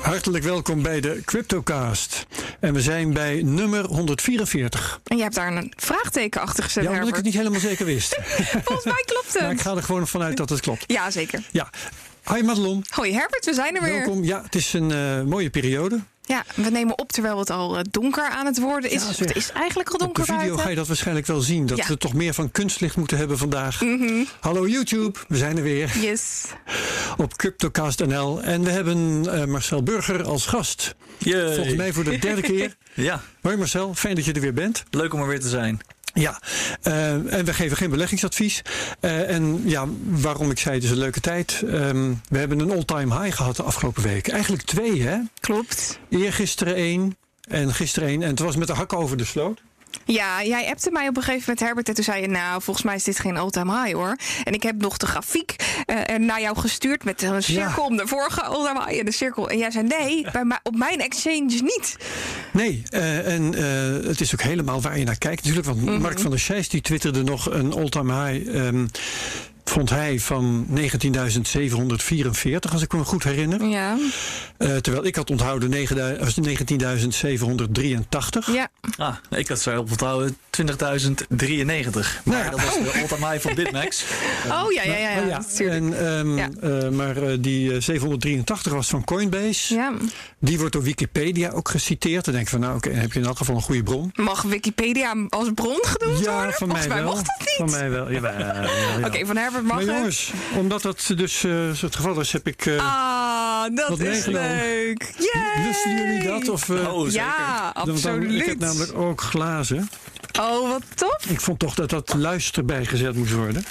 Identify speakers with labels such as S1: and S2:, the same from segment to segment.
S1: Hartelijk welkom bij de CryptoCast. En we zijn bij nummer 144.
S2: En je hebt daar een vraagteken achter gezet,
S1: Ja, omdat ik het niet helemaal zeker wist.
S2: Volgens mij klopt het.
S1: maar ik ga er gewoon vanuit dat het klopt.
S2: Ja, zeker.
S1: Ja. Hi Madelon.
S2: Hoi Herbert, we zijn er weer.
S1: Welkom. Ja, het is een eh, mooie periode.
S2: Ja, we nemen op terwijl het al eh, donker aan het worden is.
S1: Ja,
S2: het is eigenlijk al
S1: Op de
S2: donker
S1: video
S2: buiten.
S1: ga je dat waarschijnlijk wel zien. Dat
S2: Ja.
S1: we toch meer van kunstlicht moeten hebben vandaag. Hallo YouTube, we zijn er weer
S2: Yes.
S1: op CryptoCast.nl. En we hebben eh, Marcel Burger als gast.
S3: Yay.
S1: Volgens mij voor de derde keer.
S3: Ja,
S1: Hoi Marcel, fijn dat je er weer bent.
S3: leuk om er weer te zijn.
S1: Ja, eh, en we geven geen beleggingsadvies. Eh, en ja, waarom ik zei het is een leuke tijd. Ehm, we hebben een all-time high gehad de afgelopen week. Eigenlijk twee, hè?
S2: Klopt.
S1: Eergisteren één en gisteren één. En het was met de hak over de sloot.
S2: Ja, jij appte mij op een gegeven moment, Herbert. En toen zei je, nou, volgens mij is dit geen all-time high, hoor. En ik heb nog de grafiek eh, naar jou gestuurd met een cirkel om de vorige all-time high en de cirkel. En jij zei, nee, bij mij- op mijn exchange niet.
S1: Nee, eh, en eh, het is ook helemaal waar je naar kijkt natuurlijk. Want
S2: Mhm.
S1: Mark van der Scheijs die twitterde nog een all-time high... ehm, vond hij van 19.744, als ik me goed herinner.
S2: Ja.
S1: Eh, terwijl ik had onthouden 19.783.
S2: Ja.
S3: Ah, ik had zo op onthouden 20.093. Maar
S1: Nou ja.
S3: dat was de all-time high van Bitmax.
S2: Oh, ja, ja, ja. ja,
S1: Oh ja, en, ehm,
S2: Ja.
S1: eh, maar eh, die eh, 783 was van Coinbase.
S2: Ja.
S1: Die wordt door Wikipedia ook geciteerd. Dan denk ik van nou, oké, dan heb je in elk geval een goede bron.
S2: Mag Wikipedia als bron genoemd
S1: ja,
S2: worden?
S1: van mij
S2: Volgens mij
S1: wel.
S2: mocht dat niet.
S1: Van mij wel. Jawel.
S2: Oké, van Herbert mag
S1: maar
S2: het.
S1: jongens, omdat dat dus eh, het geval is, heb ik. eh
S2: Ah, dat
S1: Wat
S2: is leuk. Yay!
S1: Lusten jullie dat? Of, eh,
S3: Oh, zeker.
S2: Ja,
S1: dan-
S2: absoluut.
S1: ik heb namelijk ook glazen.
S2: Oh, wat tof.
S1: Ik vond toch dat dat luister bijgezet moest worden.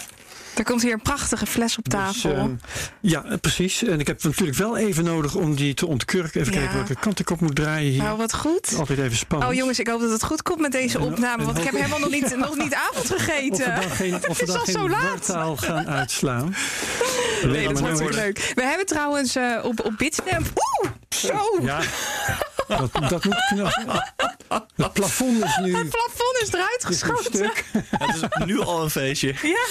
S2: Er komt hier een prachtige fles op tafel.
S1: Dus, ehm, ja, precies. En ik heb natuurlijk wel even nodig om die te ontkurken. Even
S2: Ja.
S1: kijken welke kant ik op moet draaien hier.
S2: nou, wat goed.
S1: Altijd even spannend.
S2: Oh jongens, ik hoop dat het goed komt met deze
S1: En-
S2: opname.
S1: en
S2: Want ik heb helemaal nog niet, nog niet avond
S1: Of we
S2: gegeten.
S1: dan geen, of we dan
S2: al zo
S1: geen
S2: laat.
S1: wartaal gaan uitslaan.
S2: Nee, dat wordt
S1: nou-
S2: leuk. We hebben trouwens eh, op, op Bitstamp... Oeh, zo.
S1: Ja, dat, dat moet knap. Het plafond is nu
S2: Het plafond is eruit geschoten.
S3: Het is nu al een feestje.
S2: Ja.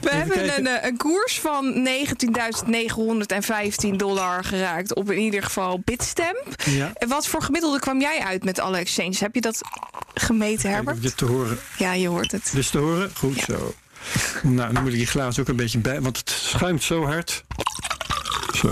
S2: We hebben
S1: kijken.
S2: een, eh, een koers van 19.915 dollar geraakt op in ieder geval Bitstamp.
S1: Ja.
S2: En wat voor gemiddelde kwam jij uit met alle exchanges? Heb je dat gemeten, Herbert?
S1: of dit te horen.
S2: Ja, je hoort het.
S1: Dus te horen? Goed zo. Nou, dan moet ik die glazen ook een beetje bij, want het schuimt zo hard. Zo.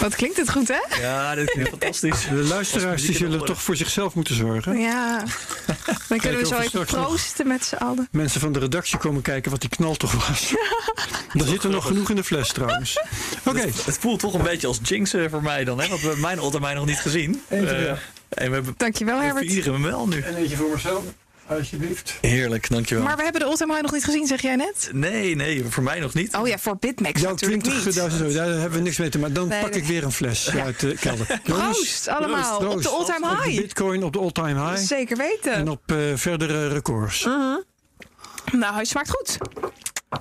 S2: Wat klinkt het goed, hè?
S3: Ja, dit klinkt fantastisch.
S1: De luisteraars die zullen toch voor zichzelf moeten zorgen.
S2: Ja. Dan kunnen we zo
S1: we
S2: even proosten met z'n allen.
S1: Mensen van de redactie komen kijken wat die knal toch was. Er zit er nog genoeg in de fles trouwens. Oké,
S3: Het voelt toch een beetje als jinx eh, voor mij dan, hè? Want we hebben mijn high nog niet gezien.
S1: Eentje,
S3: Eh,
S1: ja.
S3: en we hebben
S2: Dankjewel,
S3: we
S2: Herbert.
S3: vieren hem wel nu.
S1: en eentje voor mezelf, alsjeblieft.
S3: Heerlijk, dankjewel.
S2: Maar we hebben de Ultima High nog niet gezien, zeg jij net?
S3: Nee, nee, voor mij nog niet.
S2: Oh ja, voor Bitmax
S1: Jouw
S2: natuurlijk
S1: 20.000
S2: niet.
S1: euro, daar hebben we niks mee te maken. Dan
S2: Nee,
S1: pak
S2: nee.
S1: ik weer een fles uit de kelder.
S2: Proost allemaal. Op
S1: proost.
S2: de all-time
S1: Op de
S2: high.
S1: bitcoin, op de all-time high.
S2: Zeker weten.
S1: En op eh, verdere records.
S2: Nou, hij smaakt goed.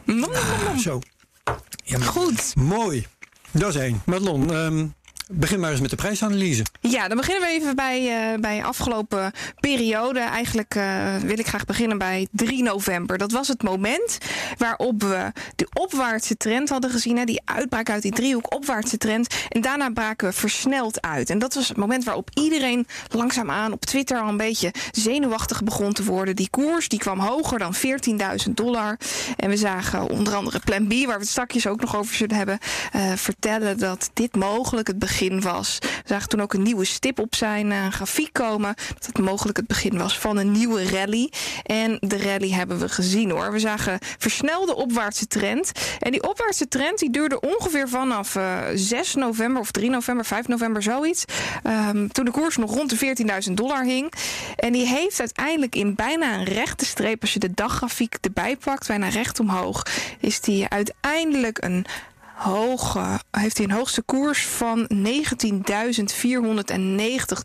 S2: Nom, nom, nom, nom.
S1: Zo,
S3: Ja, maar-
S2: Goed.
S1: mooi. Dat is één. Madelon, ehm, begin maar eens met de prijsanalyse.
S2: Ja, dan beginnen we even bij, eh bij afgelopen periode. Eigenlijk eh, wil ik graag beginnen bij 3 november. Dat was het moment waarop we de opwaartse trend hadden gezien. Hè, die uitbraak uit die driehoek opwaartse trend. En daarna braken we versneld uit. En dat was het moment waarop iedereen langzaamaan op Twitter al een beetje zenuwachtig begon te worden. Die koers die kwam hoger dan 14.000 dollar. En we zagen onder andere Plan B, waar we het straks ook nog over zullen hebben, eh, vertellen dat dit mogelijk het begin was. We zagen toen ook een nieuwe stip op zijn eh, grafiek komen. Dat het mogelijk het begin was van een nieuwe rally. En de rally hebben we gezien hoor. We zagen versnelde opwaartse trend. En die opwaartse trend die duurde ongeveer vanaf eh, 6 november of 3 november, 5 november, zoiets. Ehm, toen de koers nog rond de 14.000 dollar hing. En die heeft uiteindelijk in bijna een rechte streep, als je de daggrafiek erbij pakt, bijna recht omhoog, is die uiteindelijk een hoge, heeft hij een hoogste koers van 19.490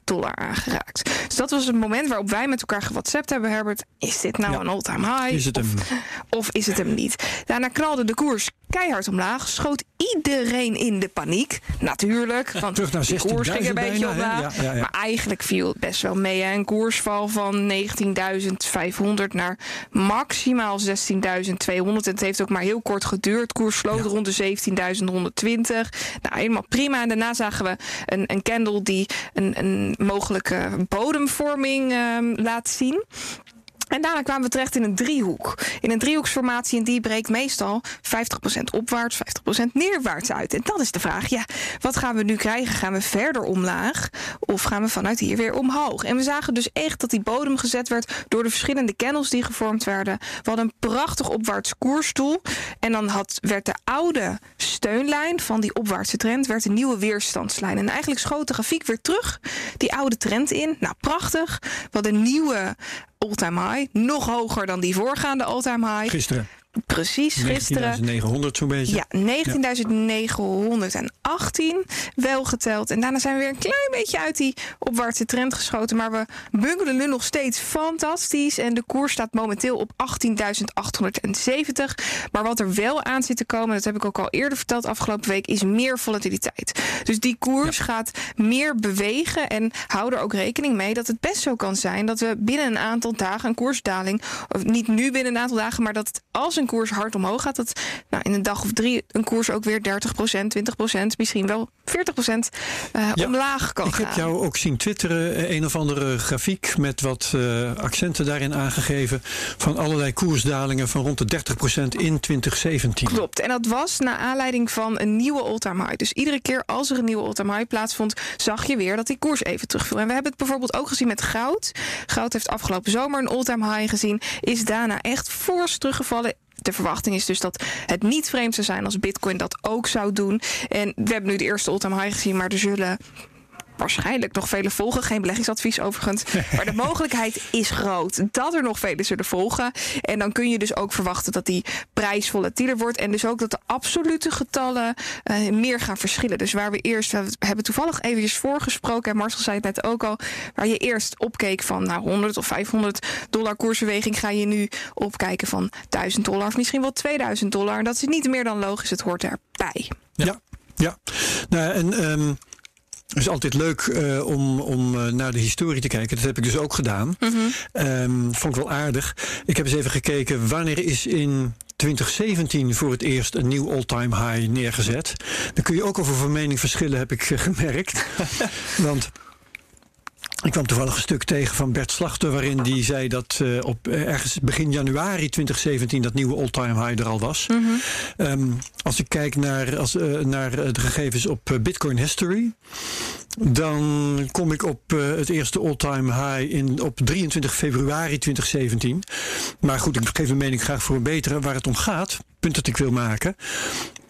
S2: dollar aangeraakt. Dus dat was het moment waarop wij met elkaar gewhatsappt hebben, Herbert. Is dit nou
S1: Ja.
S2: een all-time high?
S1: Is het
S2: of,
S1: hem?
S2: of is het hem niet? Daarna knalde de koers keihard omlaag. Schoot iedereen in de paniek. Natuurlijk, want
S1: Terug naar
S2: de koers ging een
S1: 16.000
S2: beetje omlaag.
S1: Ja, ja, ja.
S2: Maar eigenlijk viel het best wel mee. Hè? Een koersval van 19.500 naar maximaal 16.200. En het heeft ook maar heel kort geduurd. Koers sloot rond de 19.120. Nou, helemaal prima. En daarna zagen we een, een candle die een, een mogelijke bodemvorming um, laat zien. En daarna kwamen we terecht in een driehoek. In een driehoeksformatie en die breekt meestal 50% opwaarts, 50% neerwaarts uit. En dan is de vraag, ja, wat gaan we nu krijgen? Gaan we verder omlaag of gaan we vanuit hier weer omhoog? En we zagen dus echt dat die bodem gezet werd door de verschillende candles die gevormd werden. We hadden een prachtig opwaarts koersstoel. En dan had, werd de oude steunlijn van die opwaartse trend werd een nieuwe weerstandslijn. En eigenlijk schoot de grafiek weer terug die oude trend in. Nou, prachtig. Wat een nieuwe all-time high. Nog hoger dan die voorgaande all-time high.
S1: Gisteren.
S2: Precies, gisteren.
S1: 19.900 zo'n beetje.
S2: Ja, 19.918 wel geteld. En daarna zijn we weer een klein beetje uit die opwaartse trend geschoten. Maar we bungelen nu nog steeds fantastisch. En de koers staat momenteel op 18.870. Maar wat er wel aan zit te komen, dat heb ik ook al eerder verteld afgelopen week, is meer volatiliteit. Dus die koers gaat meer bewegen. En hou er ook rekening mee dat het best zo kan zijn dat we binnen een aantal dagen een koersdaling, of niet nu binnen een aantal dagen, maar dat als een een koers hard omhoog gaat, dat nou, in een dag of drie een koers ook weer 30% 20% misschien wel 40% uh, omlaag kan
S1: ik gaan. Ik heb jou ook zien twitteren, eh, een of andere grafiek met wat uh, accenten daarin aangegeven van allerlei koersdalingen van rond de 30% in 2017.
S2: Klopt, en dat was naar aanleiding van een nieuwe all-time high. Dus iedere keer als er een nieuwe all-time high plaatsvond, zag je weer dat die koers even terugviel. En we hebben het bijvoorbeeld ook gezien met goud. Goud heeft afgelopen zomer een all-time high gezien, is daarna echt fors teruggevallen de verwachting is dus dat het niet vreemd zou zijn als Bitcoin dat ook zou doen. En we hebben nu de eerste all-time high gezien, maar er zullen waarschijnlijk nog vele volgen. Geen beleggingsadvies overigens. Maar de mogelijkheid is groot dat er nog vele zullen volgen. En dan kun je dus ook verwachten dat die prijs volatieler wordt. En dus ook dat de absolute getallen uh, meer gaan verschillen. Dus waar we eerst, we hebben toevallig eventjes voorgesproken. En Marcel zei het net ook al. Waar je eerst opkeek van nou, 100 of 500 dollar koersbeweging. Ga je nu opkijken van 1000 dollar of misschien wel 2000 dollar. En dat is niet meer dan logisch. Het hoort erbij.
S1: Ja, ja. Nou, en... Um het is altijd leuk uh, om, om uh, naar de historie te kijken. Dat heb ik dus ook gedaan. Mm -hmm. um, vond ik wel aardig. Ik heb eens even gekeken wanneer is in 2017 voor het eerst een nieuw all-time high neergezet. Dan kun je ook over van mening verschillen, heb ik gemerkt. Want ik kwam toevallig een stuk tegen van Bert Slachter, waarin die zei dat uh, op ergens begin januari 2017 dat nieuwe all-time high er al was. Mm -hmm. um, als ik kijk naar, als, uh, naar de gegevens op Bitcoin History, dan kom ik op uh, het eerste all-time high in, op 23 februari 2017. Maar goed, ik geef mijn mening graag voor een betere. Waar het om gaat, punt dat ik wil maken,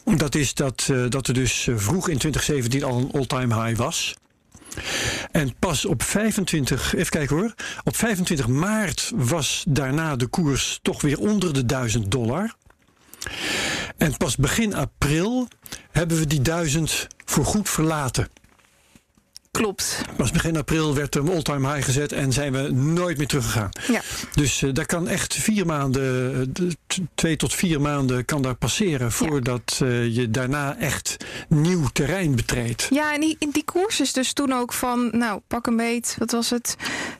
S1: dat is dat, dat er dus vroeg in 2017 al een all-time high was. En pas op 25, even kijken hoor. Op 25 maart was daarna de koers toch weer onder de 1000 dollar. En pas begin april hebben we die 1000 voorgoed verlaten.
S2: Klopt.
S1: Pas begin april werd er een all-time high gezet en zijn we nooit meer teruggegaan.
S2: Ja.
S1: Dus uh, daar kan echt vier maanden, twee tot vier maanden kan daar passeren voordat ja. uh, je daarna echt nieuw terrein betreedt.
S2: Ja, en die, die koers is dus toen ook van, nou pak een beet, wat was het,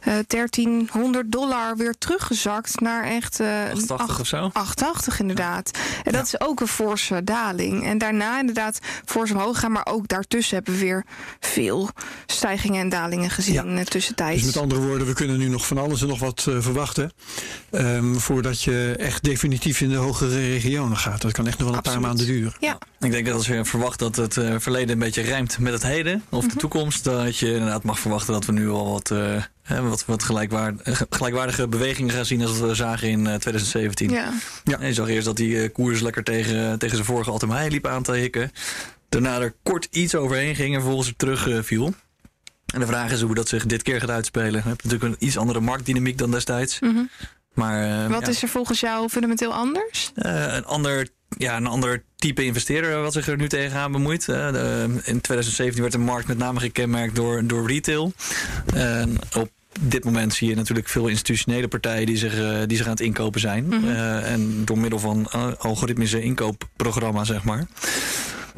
S2: uh, 1300 dollar weer teruggezakt naar echt...
S3: 88 8, of zo?
S2: 88 inderdaad. En dat ja. is ook een forse daling. En daarna inderdaad fors omhoog gaan, maar ook daartussen hebben we weer veel stijgingen en dalingen gezien ja. Eh, tussentijds.
S1: Dus met andere woorden, we kunnen nu nog van alles en nog wat uh, verwachten. Um, voordat je echt definitief in de hogere regionen gaat. Dat kan echt nog wel een
S2: Absoluut.
S1: paar maanden duren.
S2: Ja.
S3: Ik denk dat als je verwacht dat het uh, verleden een beetje rijmt met het heden. Of de toekomst. Dat je inderdaad mag verwachten dat we nu al wat... Uh, wat, wat gelijkwaardige, gelijkwaardige bewegingen gaan zien als we zagen in 2017.
S2: Ja.
S3: Ja. En je zag eerst dat die koers lekker tegen, tegen zijn vorige Altemai liep aan te hikken. Daarna er kort iets overheen ging en vervolgens er terug viel. En de vraag is hoe dat zich dit keer gaat uitspelen. Je hebt natuurlijk een iets andere marktdynamiek dan destijds.
S2: Mm -hmm.
S3: maar, uh,
S2: Wat
S3: ja.
S2: is er volgens jou fundamenteel anders?
S3: Uh, een ander ja, een ander type investeerder wat zich er nu tegenaan bemoeit. De, in 2017 werd de markt met name gekenmerkt door, door retail. En op dit moment zie je natuurlijk veel institutionele partijen die zich, die zich aan het inkopen zijn. Mm -hmm. uh, en door middel van algoritmische inkoopprogramma's, zeg maar.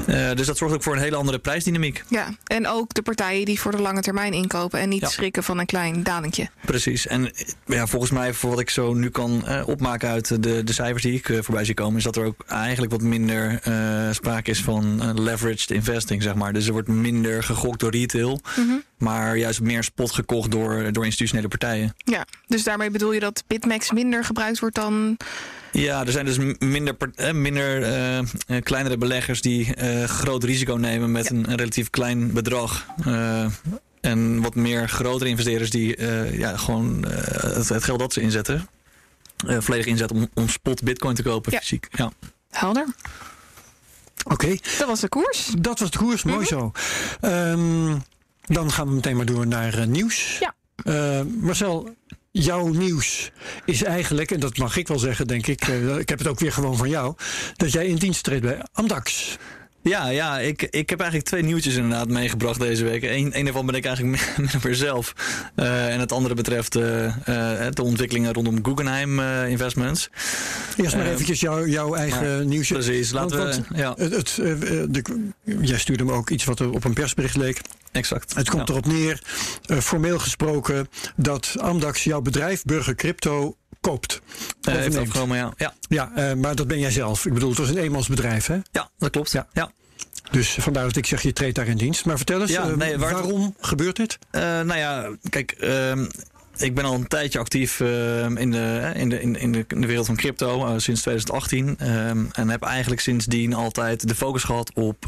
S3: Uh, dus dat zorgt ook voor een hele andere prijsdynamiek.
S2: Ja, en ook de partijen die voor de lange termijn inkopen en niet
S3: Ja.
S2: schrikken van een klein dalingje.
S3: Precies. En ja, volgens mij, voor wat ik zo nu kan eh, opmaken uit de, de cijfers die ik eh, voorbij zie komen, is dat er ook eigenlijk wat minder eh, sprake is van eh, leveraged investing, zeg maar. Dus er wordt minder gegokt door retail, maar juist meer spot gekocht door, door institutionele partijen.
S2: Ja, dus daarmee bedoel je dat Bitmax minder gebruikt wordt dan.
S3: Ja, er zijn dus minder, eh, minder eh, eh, kleinere beleggers die eh, groot risico nemen met een, een relatief klein bedrag. Eh, en wat meer grotere investeerders die eh, ja, gewoon eh, het, het geld dat ze inzetten, eh, volledig inzetten om, om spot bitcoin te kopen
S2: Ja.
S3: fysiek. Ja.
S2: Helder.
S1: Oké,
S2: Dat was de koers.
S1: dat was de koers. Mooi
S2: Mhm.
S1: zo. Ehm, dan gaan we meteen maar door naar eh, nieuws.
S2: Ja.
S1: Eh, Marcel, jouw nieuws is eigenlijk, en dat mag ik wel zeggen, denk ik. eh, ik heb het ook weer gewoon van jou. Dat jij in dienst treedt bij Amdax.
S3: Ja, ja ik, ik heb eigenlijk twee nieuwtjes inderdaad meegebracht deze week. Eén één daarvan ben ik eigenlijk meer zelf. Eh, en het andere betreft eh, eh, de ontwikkelingen rondom Guggenheim Investments.
S1: Eerst maar
S3: Eh,
S1: eventjes jouw, jouw eigen
S3: maar-
S1: nieuwsje.
S3: Precies, laten
S1: Want-
S3: we...
S1: want
S3: ja,
S1: Het, het, de, jij stuurde me ook iets wat er op een persbericht leek.
S3: exact.
S1: Het komt
S3: Ja.
S1: erop neer, formeel gesproken, dat Amdax jouw bedrijf Burger Crypto koopt.
S3: Eh, heeft overgenomen, ja. Ja,
S1: Ja, eh, maar dat ben jij zelf. Ik bedoel, het was een eenmansbedrijf, hè?
S3: ja dat klopt.
S1: Ja.
S3: Ja.
S1: Dus vandaar dat ik zeg, je treedt daar in dienst. Maar vertel eens,
S3: Ja,
S1: eh,
S3: nee, waar-
S1: waarom gebeurt dit?
S3: Nou ja, kijk, ehm, ik ben al een tijdje actief ehm, in, de, in, de, in, de, in de wereld van crypto, sinds 2018. ehm, en heb eigenlijk sindsdien altijd de focus gehad op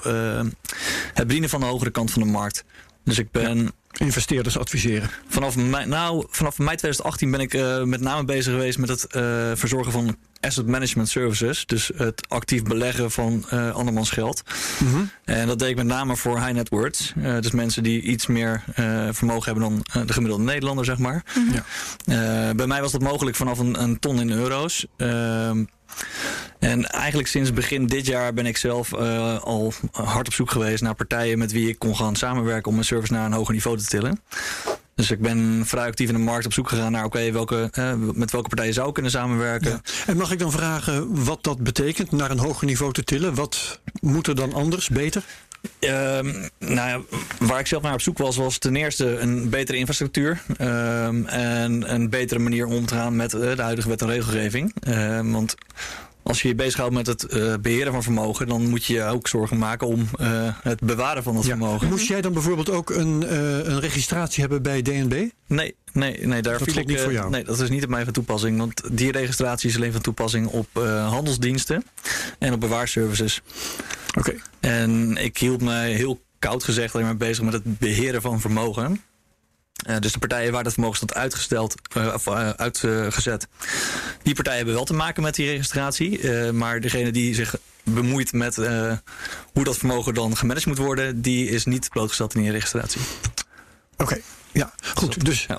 S3: het bedienen van de hogere kant van de markt. Dus ik ben
S1: Investeerders adviseren.
S3: vanaf, mei, nou, vanaf mei 2018 ben ik eh, met name bezig geweest met het eh, verzorgen van asset management services. Dus het actief beleggen van eh andermans geld.
S1: Mhm.
S3: En dat deed ik met name voor high net worths. Eh, dus mensen die iets meer vermogen hebben dan de gemiddelde Nederlander, zeg maar.
S1: Ja.
S3: Eh, bij mij was dat mogelijk vanaf een, een ton in euro's. En eigenlijk sinds begin dit jaar ben ik zelf eh, al hard op zoek geweest naar partijen met wie ik kon gaan samenwerken om mijn service naar een hoger niveau te tillen. Dus ik ben vrij actief in de markt op zoek gegaan naar oké, welke, eh, met welke partijen zou ik kunnen samenwerken.
S1: En mag ik dan vragen wat dat betekent, naar een hoger niveau te tillen? Wat moet er dan anders, beter?
S3: Ehm, nou ja, waar ik zelf naar op zoek was, was ten eerste een betere infrastructuur. ehm, en een betere manier om te gaan met eh, de huidige wet en regelgeving. Ehm, want als je je bezighoudt met het eh, beheren van vermogen, dan moet je je ook zorgen maken om eh, het bewaren van dat
S1: Ja.
S3: vermogen.
S1: Moest jij dan bijvoorbeeld ook een, eh, een registratie hebben bij DNB?
S3: Nee, nee, nee, daar
S1: Dat
S3: viel ik,
S1: niet voor jou?
S3: Nee, dat is niet op mij van toepassing. Want die registratie is alleen van toepassing op handelsdiensten en op bewaarservices.
S1: Oké.
S3: En ik hield me heel koud gezegd alleen maar bezig met het beheren van vermogen. Eh, dus de partijen waar dat vermogen staat uitgesteld, of eh, uitgezet, die partijen hebben wel te maken met die registratie. Maar degene die zich bemoeit met hoe dat vermogen dan gemanaged moet worden, die is niet blootgesteld in die registratie.
S1: Oké. Ja, goed. Dus
S3: Ja.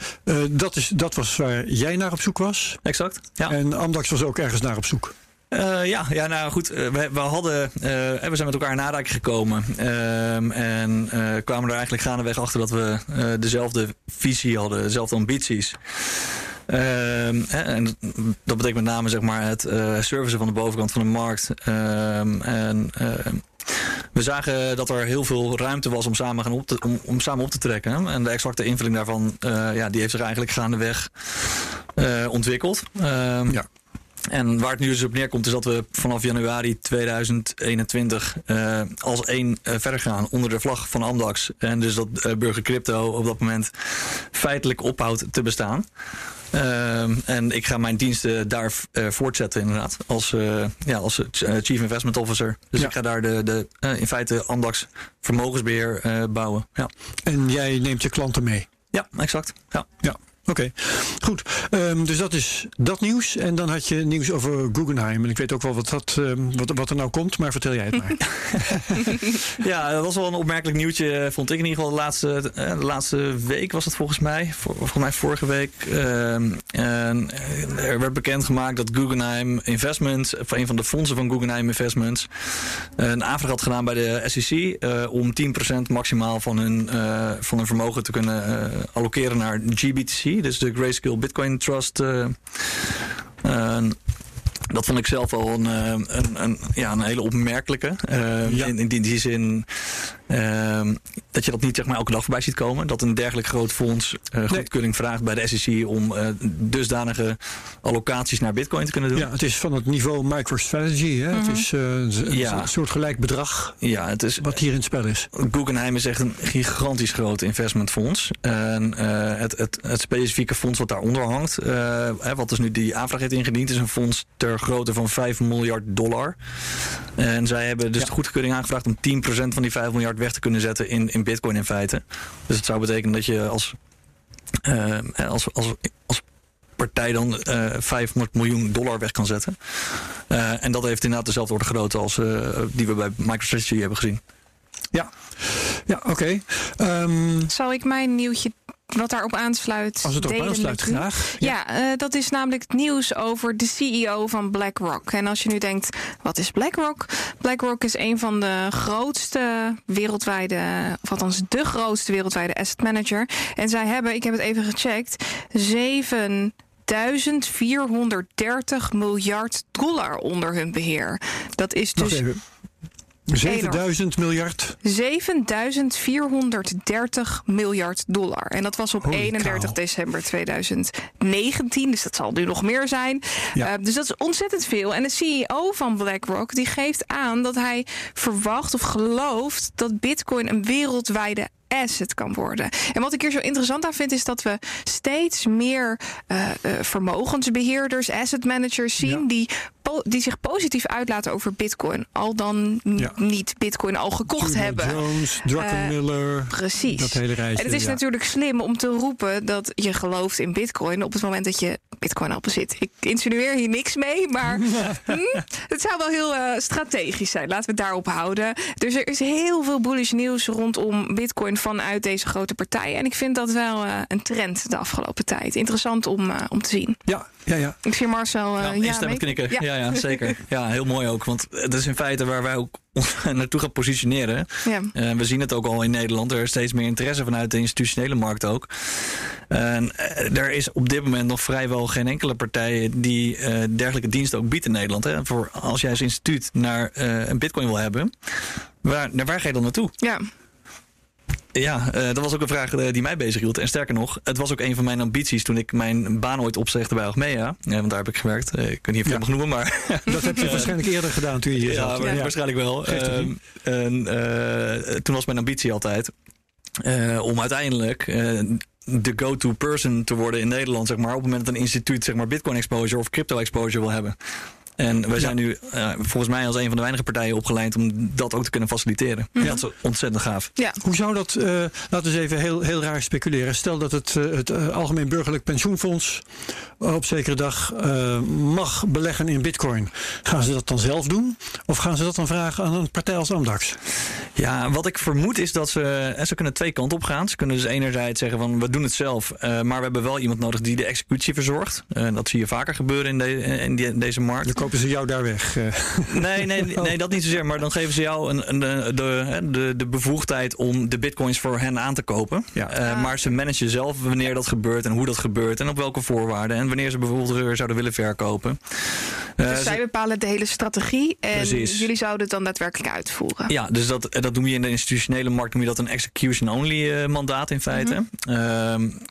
S1: dat, is, dat was waar jij naar op zoek was.
S3: Exact. Ja.
S1: En Amdax was ook ergens naar op zoek.
S3: Eh, ja, ja, nou goed. eh, we, we, hadden, eh, we zijn met elkaar in aanraking gekomen. Ehm, en kwamen er eigenlijk gaandeweg achter dat we dezelfde visie hadden, dezelfde ambities. Ehm, en dat betekent met name zeg maar, het servicen van de bovenkant van de markt. Ehm, en we zagen dat er heel veel ruimte was om samen, gaan op te, om, om samen op te trekken. En de exacte invulling daarvan ja, die heeft zich eigenlijk gaandeweg eh ontwikkeld.
S1: Ja.
S3: En waar het nu dus op neerkomt, is dat we vanaf januari 2021 eh, als één eh, verder gaan onder de vlag van Amdax. En dus dat eh, Burger Crypto op dat moment feitelijk ophoudt te bestaan. En ik ga mijn diensten daar voortzetten, inderdaad. Als, ja, als Chief Investment Officer. Dus
S1: Ja.
S3: ik ga daar de, de, in feite Amdax vermogensbeheer eh, bouwen. Ja.
S1: En jij neemt je klanten mee.
S3: ja, exact. Ja.
S1: Ja, oké. Goed. Ehm, dus dat is dat nieuws. En dan had je nieuws over Guggenheim. En ik weet ook wel wat, dat, ehm, wat, wat er nou komt, maar vertel jij het maar.
S3: Ja, dat was wel een opmerkelijk nieuwtje, vond ik in ieder geval. De laatste, eh, de laatste week was het volgens mij. Volgens mij vorige week. Ehm, eh, er werd bekendgemaakt dat Guggenheim Investments, een van de fondsen van Guggenheim Investments, een aanvraag had gedaan bij de SEC eh, om 10% maximaal van hun, eh, van hun vermogen te kunnen eh, allokeren naar GBTC, dus de Grayscale Bitcoin Trust. eh, eh, Dat vond ik zelf wel een, een, een ja, een hele opmerkelijke. Uh, in, in, die, zin dat je dat niet zeg maar, elke dag voorbij ziet komen. Dat een dergelijk groot fonds uh, goedkeuring vraagt bij de SEC om dusdanige allocaties naar bitcoin te kunnen doen.
S1: Ja, het is van het niveau MicroStrategy. Hè? Het is een, ja. een soort gelijk bedrag ja, het is, wat hier in het spel is.
S3: Guggenheim is echt een gigantisch groot investmentfonds. En het, het, het, specifieke fonds wat daaronder hangt, wat dus nu die aanvraag heeft ingediend, is een fonds ter grootte van 5 miljard dollar. En zij hebben dus de goedkeuring aangevraagd om 10% van die 5 miljard weg te kunnen zetten in, in bitcoin in feite. Dus het zou betekenen dat je als, uh, als, als, als partij dan uh, eh, 500 miljoen dollar weg kan zetten. Uh, en dat heeft inderdaad dezelfde orde grootte als uh, die we bij MicroStrategy hebben gezien.
S1: Ja, ja oké. Okay. Um...
S2: Ehm, Zal ik mijn nieuwtje wat daarop aansluit.
S1: Als het erop aansluit, graag.
S2: Ja, ja uh, dat is namelijk het nieuws over de CEO van BlackRock. En als je nu denkt, wat is BlackRock? BlackRock is een van de grootste wereldwijde, of althans de grootste wereldwijde asset manager. En zij hebben, ik heb het even gecheckt, 7 1430 miljard dollar onder hun beheer. Dat is dus.
S1: 7000 miljard?
S2: 7430 miljard dollar. En dat was op 31 december 2019. Dus dat zal nu nog meer zijn. Uh, dus dat is ontzettend veel. En de CEO van BlackRock die geeft aan dat hij verwacht of gelooft dat Bitcoin een wereldwijde asset kan worden. En wat ik hier zo interessant aan vind, is dat we steeds meer uh, uh, vermogensbeheerders, asset managers zien die die zich positief uitlaten over Bitcoin. Al dan niet Bitcoin al gekocht
S1: Julia
S2: hebben.
S1: Jones, Druckenmiller. Uh,
S2: precies.
S1: Dat hele
S2: en het is natuurlijk slim om te roepen dat je gelooft in Bitcoin op het moment dat je Bitcoin al bezit. Ik insinueer hier niks mee, maar hm, het zou wel heel uh, strategisch zijn. Laten we het daarop houden. Dus er is heel veel bullish nieuws rondom Bitcoin vanuit deze grote partijen. En ik vind dat wel uh, een trend de afgelopen tijd. Interessant om, om te zien.
S1: Ja, ja, ja.
S2: Ik zie Marcel. Uh,
S3: ja, ja knikken. Ja. ja. Ja, zeker. Ja, heel mooi ook. Want het is in feite waar wij ook naartoe gaan positioneren. Ja. Uh, we zien het ook al in Nederland. Er is steeds meer interesse vanuit de institutionele markt ook. En uh, er is op dit moment nog vrijwel geen enkele partij die uh, dergelijke diensten ook biedt in Nederland. Hè. Voor als jij als instituut naar een bitcoin wil hebben, waar, naar waar ga je dan naartoe?
S2: Ja.
S3: Ja, uh, dat was ook een vraag uh, die mij bezighield. En sterker nog, het was ook een van mijn ambities toen ik mijn baan ooit opzegde bij Achmea. Ja, want daar heb ik gewerkt. Uh, ik kan niet veel ja. noemen, maar...
S1: dat heb je waarschijnlijk eerder gedaan toen je hier
S3: ja,
S1: zat.
S3: Ja, waarschijnlijk wel. Ehm, en, toen was mijn ambitie altijd om uiteindelijk de go-to person te worden in Nederland, zeg maar, op het moment dat een instituut zeg maar, Bitcoin exposure of crypto exposure wil hebben. En wij zijn nu uh, volgens mij als een van de weinige partijen opgeleid om dat ook te kunnen faciliteren. Ja. Dat is ontzettend gaaf.
S2: Ja.
S1: Hoe zou dat, uh, laten we eens even heel, heel raar speculeren. Stel dat het, uh, het Algemeen Burgerlijk Pensioenfonds op zekere dag mag beleggen in bitcoin. Gaan ze dat dan zelf doen? Of gaan ze dat dan vragen aan een partij als Amdax?
S3: Ja, wat ik vermoed is dat ze, ze kunnen twee kanten op gaan. Ze kunnen dus enerzijds zeggen van we doen het zelf. maar we hebben wel iemand nodig die de executie verzorgt. dat zie je vaker gebeuren in, de, in die, deze markt
S1: kopen ze jou daar weg? Eh.
S3: Nee, nee, nee, dat niet zozeer. Maar dan geven ze jou een, een, de, de, de bevoegdheid om de bitcoins voor hen aan te kopen. Ja. Uh, maar ze managen zelf wanneer dat gebeurt en hoe dat gebeurt en op welke voorwaarden. En wanneer ze bijvoorbeeld zouden willen verkopen.
S2: Uh, dus zij bepalen de hele strategie en precies. jullie zouden het dan daadwerkelijk uitvoeren.
S3: Ja, dus dat, dat noem je in de institutionele markt noem je dat een execution-only mandaat in feite. Mm -hmm.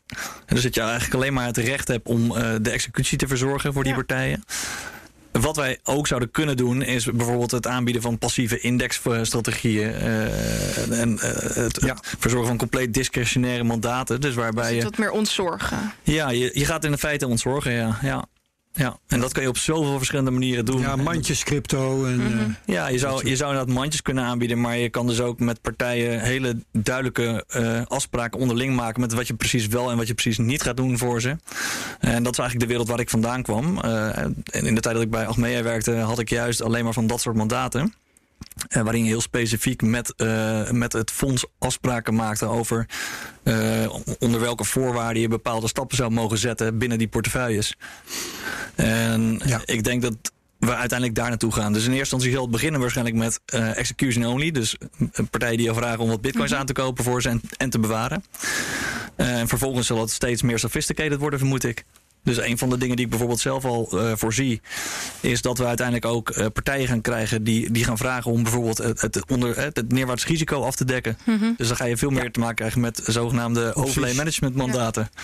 S3: dus dat je eigenlijk alleen maar het recht hebt om de executie te verzorgen voor die ja. partijen. Wat wij ook zouden kunnen doen, is bijvoorbeeld het aanbieden van passieve indexstrategieën. Uh, en uh, het, ja. verzorgen van compleet discretionaire mandaten. Dus waarbij dus
S2: je. Wat meer ontzorgen.
S3: Ja, je, je gaat in feite ontzorgen, ja. ja. Ja, en dat kan je op zoveel verschillende manieren doen.
S1: Ja, mandjes crypto. En, mm
S3: -hmm. ja, je zou, je zou inderdaad mandjes kunnen aanbieden, maar je kan dus ook met partijen hele duidelijke uh, afspraken onderling maken met wat je precies wel en wat je precies niet gaat doen voor ze. En dat is eigenlijk de wereld waar ik vandaan kwam. Uh, in de tijd dat ik bij Achmea werkte, had ik juist alleen maar van dat soort mandaten. Uh, waarin je heel specifiek met, uh, met het fonds afspraken maakte over uh, onder welke voorwaarden je bepaalde stappen zou mogen zetten binnen die portefeuilles. En ja. ik denk dat we uiteindelijk daar naartoe gaan. Dus in eerste instantie zal het beginnen waarschijnlijk met execution only. Dus partijen die je vragen om wat bitcoins mm -hmm. aan te kopen voor ze en, en te bewaren. En vervolgens zal het steeds meer sophisticated worden, vermoed ik. Dus een van de dingen die ik bijvoorbeeld zelf al uh, voorzie, is dat we uiteindelijk ook uh, partijen gaan krijgen die, die gaan vragen om bijvoorbeeld het, het, onder, het, het neerwaarts risico af te dekken. Mm -hmm. Dus dan ga je veel meer ja. te maken krijgen met zogenaamde overlay management mandaten. Ja.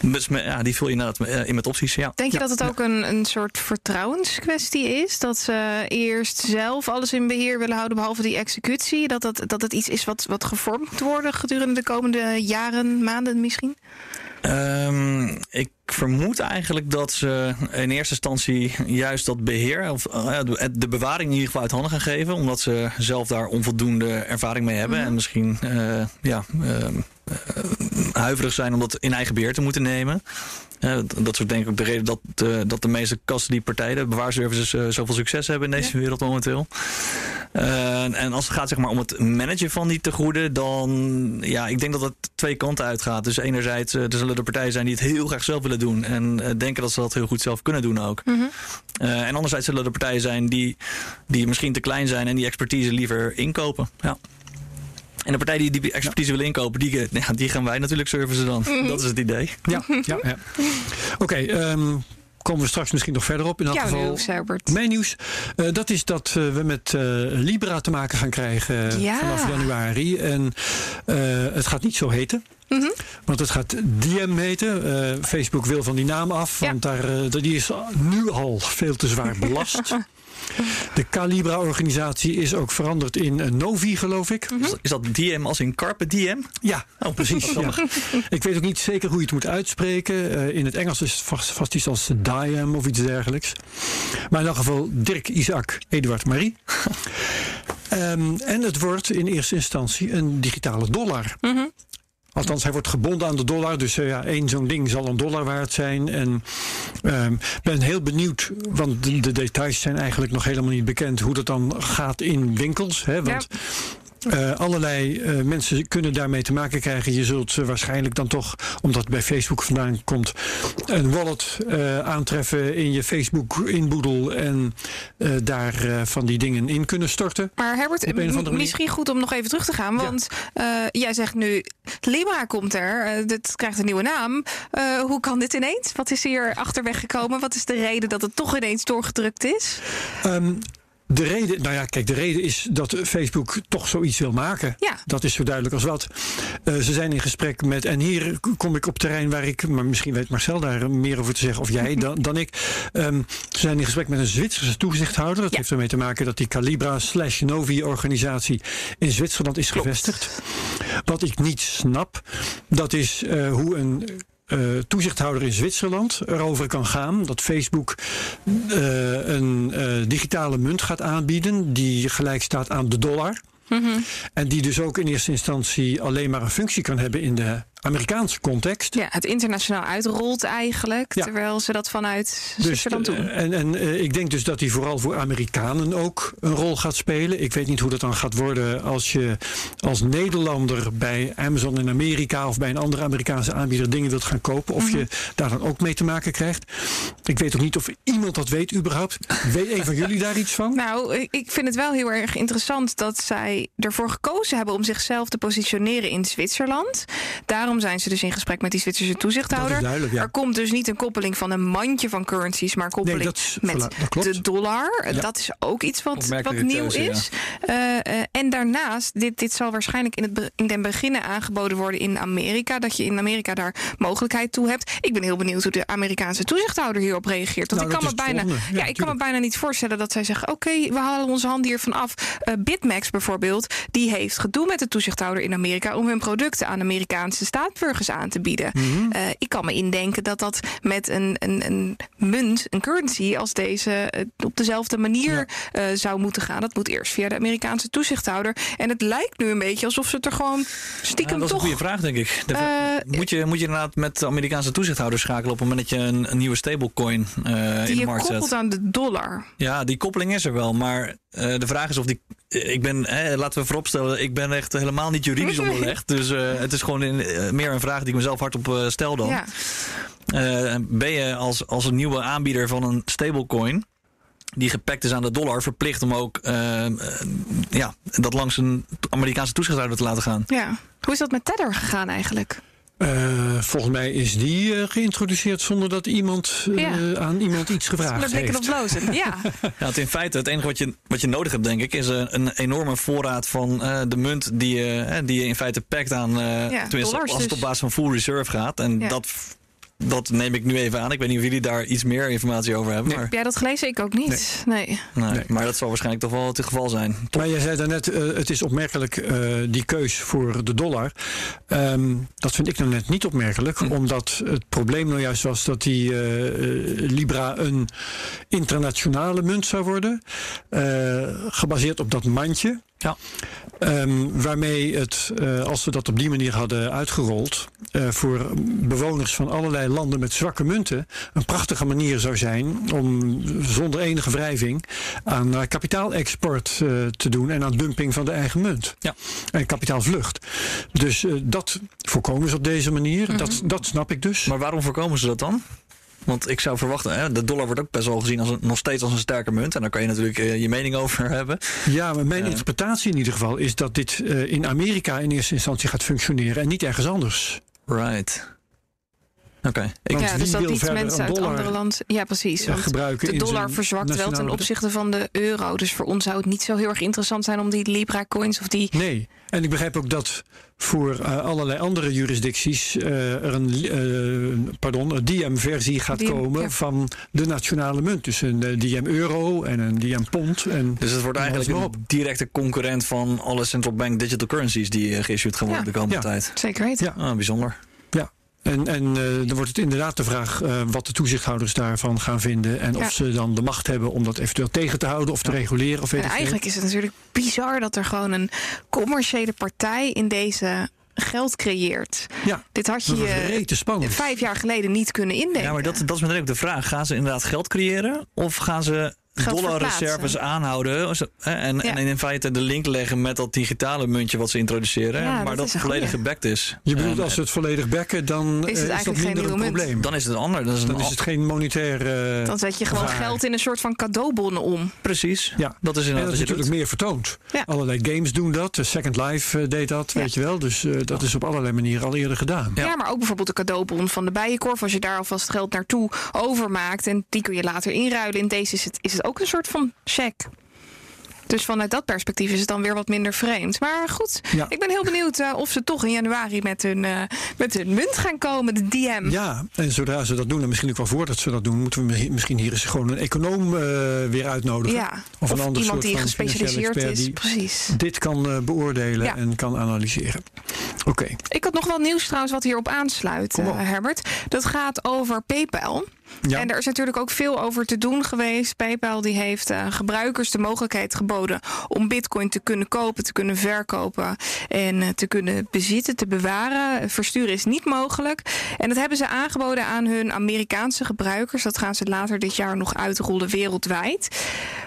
S3: Dus ja, die vul je inderdaad in met opties. Ja.
S2: Denk je
S3: ja.
S2: dat het ook een, een soort vertrouwenskwestie is? Dat ze eerst zelf alles in beheer willen houden, behalve die executie? Dat, dat, dat het iets is wat, wat gevormd moet worden gedurende de komende jaren, maanden misschien?
S3: Um, ik vermoed eigenlijk dat ze in eerste instantie juist dat beheer, of uh, de bewaring in ieder geval uit handen gaan geven, omdat ze zelf daar onvoldoende ervaring mee hebben. Mm -hmm. En misschien uh, ja, uh, huiverig zijn om dat in eigen beheer te moeten nemen. Dat is denk ik ook de reden dat, dat de meeste custody-partijen, de bewaarservices, uh, zoveel succes hebben in deze ja. wereld momenteel. en als het gaat zeg maar, om het managen van die tegoeden, dan ja, ik denk dat het twee kanten uitgaat. Dus enerzijds er zullen er partijen zijn die het heel graag zelf willen doen en denken dat ze dat heel goed zelf kunnen doen ook. Mm -hmm. en anderzijds zullen er partijen zijn die, die misschien te klein zijn en die expertise liever inkopen. Ja. En de partijen die die expertise willen inkopen, die, ja, die gaan wij natuurlijk servicen dan. Mm -hmm. Dat is het idee.
S1: Ja, ja, ja. Oké, okay, um, komen we straks misschien nog verder op. In elk geval,
S2: nieuws, Herbert.
S1: Mijn nieuws, uh, dat is dat uh, we met uh, Libra te maken gaan krijgen
S2: ja.
S1: vanaf januari. En het gaat niet zo heten.
S2: Mm -hmm.
S1: Want het gaat DM heten. Facebook wil van die naam af,
S2: Ja.
S1: want daar, die is nu al veel te zwaar belast. De Calibra-organisatie is ook veranderd in een Novi, geloof ik.
S3: Is dat DM als in Carpe Diem?
S1: Ja, oh, precies. ja. Ik weet ook niet zeker hoe je het moet uitspreken. Uh, in het Engels is het vast, vast iets als Diem of iets dergelijks. Maar in elk geval Dirk, Isaac, Eduard, Marie. um, en het wordt in eerste instantie een digitale dollar.
S2: Mm -hmm.
S1: Althans, hij wordt gebonden aan de dollar. Dus uh, ja, één zo'n ding zal een dollar waard zijn. En uh, ben heel benieuwd, want de, de, details zijn eigenlijk nog helemaal niet bekend... hoe dat dan gaat in winkels. Hè, want ja. Uh, allerlei uh, mensen kunnen daarmee te maken krijgen. Je zult uh, waarschijnlijk dan toch, omdat het bij Facebook vandaan komt, een wallet aantreffen in je Facebook-inboedel en daar van die dingen in kunnen storten.
S2: Maar Herbert, misschien goed om nog even terug te gaan, want ja. jij zegt nu Libra komt er, dit krijgt een nieuwe naam. hoe kan dit ineens? Wat is hier achterweg gekomen? Wat is de reden dat het toch ineens doorgedrukt is?
S1: Um, de reden, nou ja, kijk, de reden is dat Facebook toch zoiets wil maken.
S2: Ja.
S1: Dat is zo duidelijk als wat. Uh, ze zijn in gesprek met, en hier kom ik op terrein waar ik, maar misschien weet Marcel daar meer over te zeggen, of jij dan, dan ik. Um, ze zijn in gesprek met een Zwitserse toezichthouder. Dat ja. heeft ermee te maken dat die Calibra slash Novi organisatie in Zwitserland is
S2: Klopt.
S1: gevestigd. Wat ik niet snap, dat is uh, hoe een uh, toezichthouder in Zwitserland erover kan gaan dat Facebook uh, een uh, digitale munt gaat aanbieden die gelijk staat aan de dollar.
S2: Mm -hmm.
S1: En die dus ook in eerste instantie alleen maar een functie kan hebben in de Amerikaanse context.
S2: Ja, het internationaal uitrolt eigenlijk, ja. terwijl ze dat vanuit
S1: dus,
S2: Zwitserland doen.
S1: En, en uh, ik denk dus dat die vooral voor Amerikanen ook een rol gaat spelen. Ik weet niet hoe dat dan gaat worden als je als Nederlander bij Amazon in Amerika of bij een andere Amerikaanse aanbieder dingen wilt gaan kopen. Of mm -hmm. je daar dan ook mee te maken krijgt. Ik weet ook niet of iemand dat weet überhaupt. Weet een van jullie daar iets van?
S2: Nou, ik vind het wel heel erg interessant dat zij ervoor gekozen hebben om zichzelf te positioneren in Zwitserland. Daar Daarom zijn ze dus in gesprek met die Zwitserse toezichthouder.
S1: Ja.
S2: Er komt dus niet een koppeling van een mandje van currencies, maar een koppeling
S1: nee, dat,
S2: met
S1: dat
S2: de dollar. Ja. Dat is ook iets wat, wat nieuw keuze, is. Ja. Uh, uh, en daarnaast, dit, dit zal waarschijnlijk in, het, in den beginnen aangeboden worden in Amerika. Dat je in Amerika daar mogelijkheid toe hebt. Ik ben heel benieuwd hoe de Amerikaanse toezichthouder hierop reageert. Want
S1: nou,
S2: ik, kan me, bijna, ja, ik kan me bijna niet voorstellen dat zij zeggen: oké, okay, we halen onze hand hiervan af. Uh, Bitmax bijvoorbeeld, die heeft gedoe met de toezichthouder in Amerika om hun producten aan Amerikaanse staatsburgers aan te bieden.
S1: Mhm.
S2: Mm -hmm. uh, ik kan me indenken dat dat met een, een, een munt, een currency als deze, uh, op dezelfde manier ja. uh, zou moeten gaan. Dat moet eerst via de Amerikaanse toezichthouder. En het lijkt nu een beetje alsof ze het er gewoon stiekem
S3: ja, dat is
S2: toch...
S3: een goede vraag, denk ik. De, moet, je, moet je inderdaad met de Amerikaanse toezichthouder schakelen op het moment dat je een, een nieuwe stablecoin in de markt zet?
S2: Koppelt aan de dollar.
S3: Ja, die koppeling is er wel, maar de vraag is of die ik ben, hè, laten we vooropstellen, ik ben echt helemaal niet juridisch onderlegd. Dus uh, het is gewoon in, uh, meer een vraag die ik mezelf hardop uh, stel dan.
S2: Ja.
S3: ben je als, als een nieuwe aanbieder van een stablecoin die gepakt is aan de dollar, verplicht om ook ja, dat langs een Amerikaanse toezichthouder te laten gaan?
S2: Ja. Hoe is dat met Tether gegaan eigenlijk?
S1: Uh, volgens mij is die uh, geïntroduceerd zonder dat iemand uh, ja. aan iemand iets gevraagd heeft.
S2: op blozen, ja.
S3: ja het in feite, het enige wat je, wat je nodig hebt, denk ik, is een enorme voorraad van de munt die, je die je in feite pakt aan, ja, tenminste als het op basis van full reserve gaat. En ja. dat dat neem ik nu even aan. Ik weet niet of jullie daar iets meer informatie over hebben.
S2: Maar... Heb jij dat gelezen? Ik ook niet. Nee.
S3: Nee. nee. Maar dat zal waarschijnlijk toch wel het geval zijn.
S1: Maar jij zei daarnet, uh, het is opmerkelijk uh, die keus voor de dollar. Um, dat vind ik nou net niet opmerkelijk. Hm. Omdat het probleem nou juist was dat die uh, Libra een internationale munt zou worden. gebaseerd op dat mandje.
S3: Ja.
S1: Um, waarmee het, uh, als we dat op die manier hadden uitgerold, uh, voor bewoners van allerlei landen met zwakke munten, een prachtige manier zou zijn om zonder enige wrijving aan uh, kapitaalexport te doen en aan dumping van de eigen munt.
S3: Ja.
S1: En kapitaalvlucht. Dus dat voorkomen ze op deze manier. Mm -hmm. dat, dat snap ik dus.
S3: Maar waarom voorkomen ze dat dan? Want ik zou verwachten, hè, de dollar wordt ook best wel gezien als een, nog steeds als een sterke munt. En daar kan je natuurlijk uh, je mening over hebben.
S1: Ja, maar mijn uh, interpretatie in ieder geval is dat dit uh, in Amerika in eerste instantie gaat functioneren en niet ergens anders.
S3: Right. Oké. Okay.
S2: Ja, dus dat niet mensen uit andere landen. Ja, precies. Want
S1: gebruiken
S2: de dollar verzwakt wel ten opzichte van de euro. Dus voor ons zou het niet zo heel erg interessant zijn om die Libra coins of die.
S1: Nee. En ik begrijp ook dat voor uh, allerlei andere jurisdicties uh, er een uh, pardon, een DM-versie gaat DM, komen ja. van de nationale munt. Dus een DM-euro en een DM-pond.
S3: Dus het wordt eigenlijk een directe concurrent van alle central bank digital currencies die geïssued gaan worden ja. de komende
S2: ja.
S3: tijd.
S2: Zeker weten.
S3: Ja. Ah, bijzonder.
S1: En, en uh, dan wordt het inderdaad de vraag uh, wat de toezichthouders daarvan gaan vinden. En ja. of ze dan de macht hebben om dat eventueel tegen te houden of te reguleren. Of weet
S2: en eigenlijk is het natuurlijk bizar dat er gewoon een commerciële partij in deze geld creëert.
S1: Ja,
S2: Dit had je vijf jaar geleden niet kunnen indenken.
S3: Ja, maar dat, dat is meteen ook de vraag. Gaan ze inderdaad geld creëren? Of gaan ze dollarreserves aanhouden. En, ja. en in feite de link leggen met dat digitale muntje wat ze introduceren. Ja, maar dat, dat volledig gebackt is.
S1: Je bedoelt, als ze het volledig backen, dan is, het is dat minder een probleem.
S3: Munt. Dan is het ander. Dan is,
S1: dan is het geen monetair.
S2: Uh, dan zet je gewoon waar. geld in een soort van cadeaubonnen om.
S3: Precies.
S1: Ja, dat is, inderdaad dat is natuurlijk meer vertoond. Ja. Allerlei games doen dat. Second Life uh, deed dat, weet je wel. Dus uh, dat is op allerlei manieren al eerder gedaan.
S2: Ja. maar ook bijvoorbeeld de cadeaubon van de Bijenkorf. Als je daar alvast geld naartoe overmaakt en die kun je later inruilen. In deze is het, is het ook een soort van check. Dus vanuit dat perspectief is het dan weer wat minder vreemd. Maar goed, ja. ik ben heel benieuwd uh, of ze toch in januari met hun, uh, met hun munt gaan komen, de DM.
S1: Ja, en zodra ze dat doen, en misschien ook wel voordat ze dat doen, moeten we misschien hier eens gewoon een econoom uh, weer uitnodigen.
S2: Ja, of, of een ander iemand soort die gespecialiseerd is. Die precies.
S1: Dit kan beoordelen ja. en kan analyseren. Oké. Okay.
S2: Ik had nog wel nieuws trouwens wat hierop aansluit, Herbert. Dat gaat over PayPal. En er is natuurlijk ook veel over te doen geweest. PayPal die heeft uh, gebruikers de mogelijkheid geboden om bitcoin te kunnen kopen, te kunnen verkopen en uh, te kunnen bezitten, te bewaren. Versturen is niet mogelijk. En dat hebben ze aangeboden aan hun Amerikaanse gebruikers. Dat gaan ze later dit jaar nog uitrollen wereldwijd.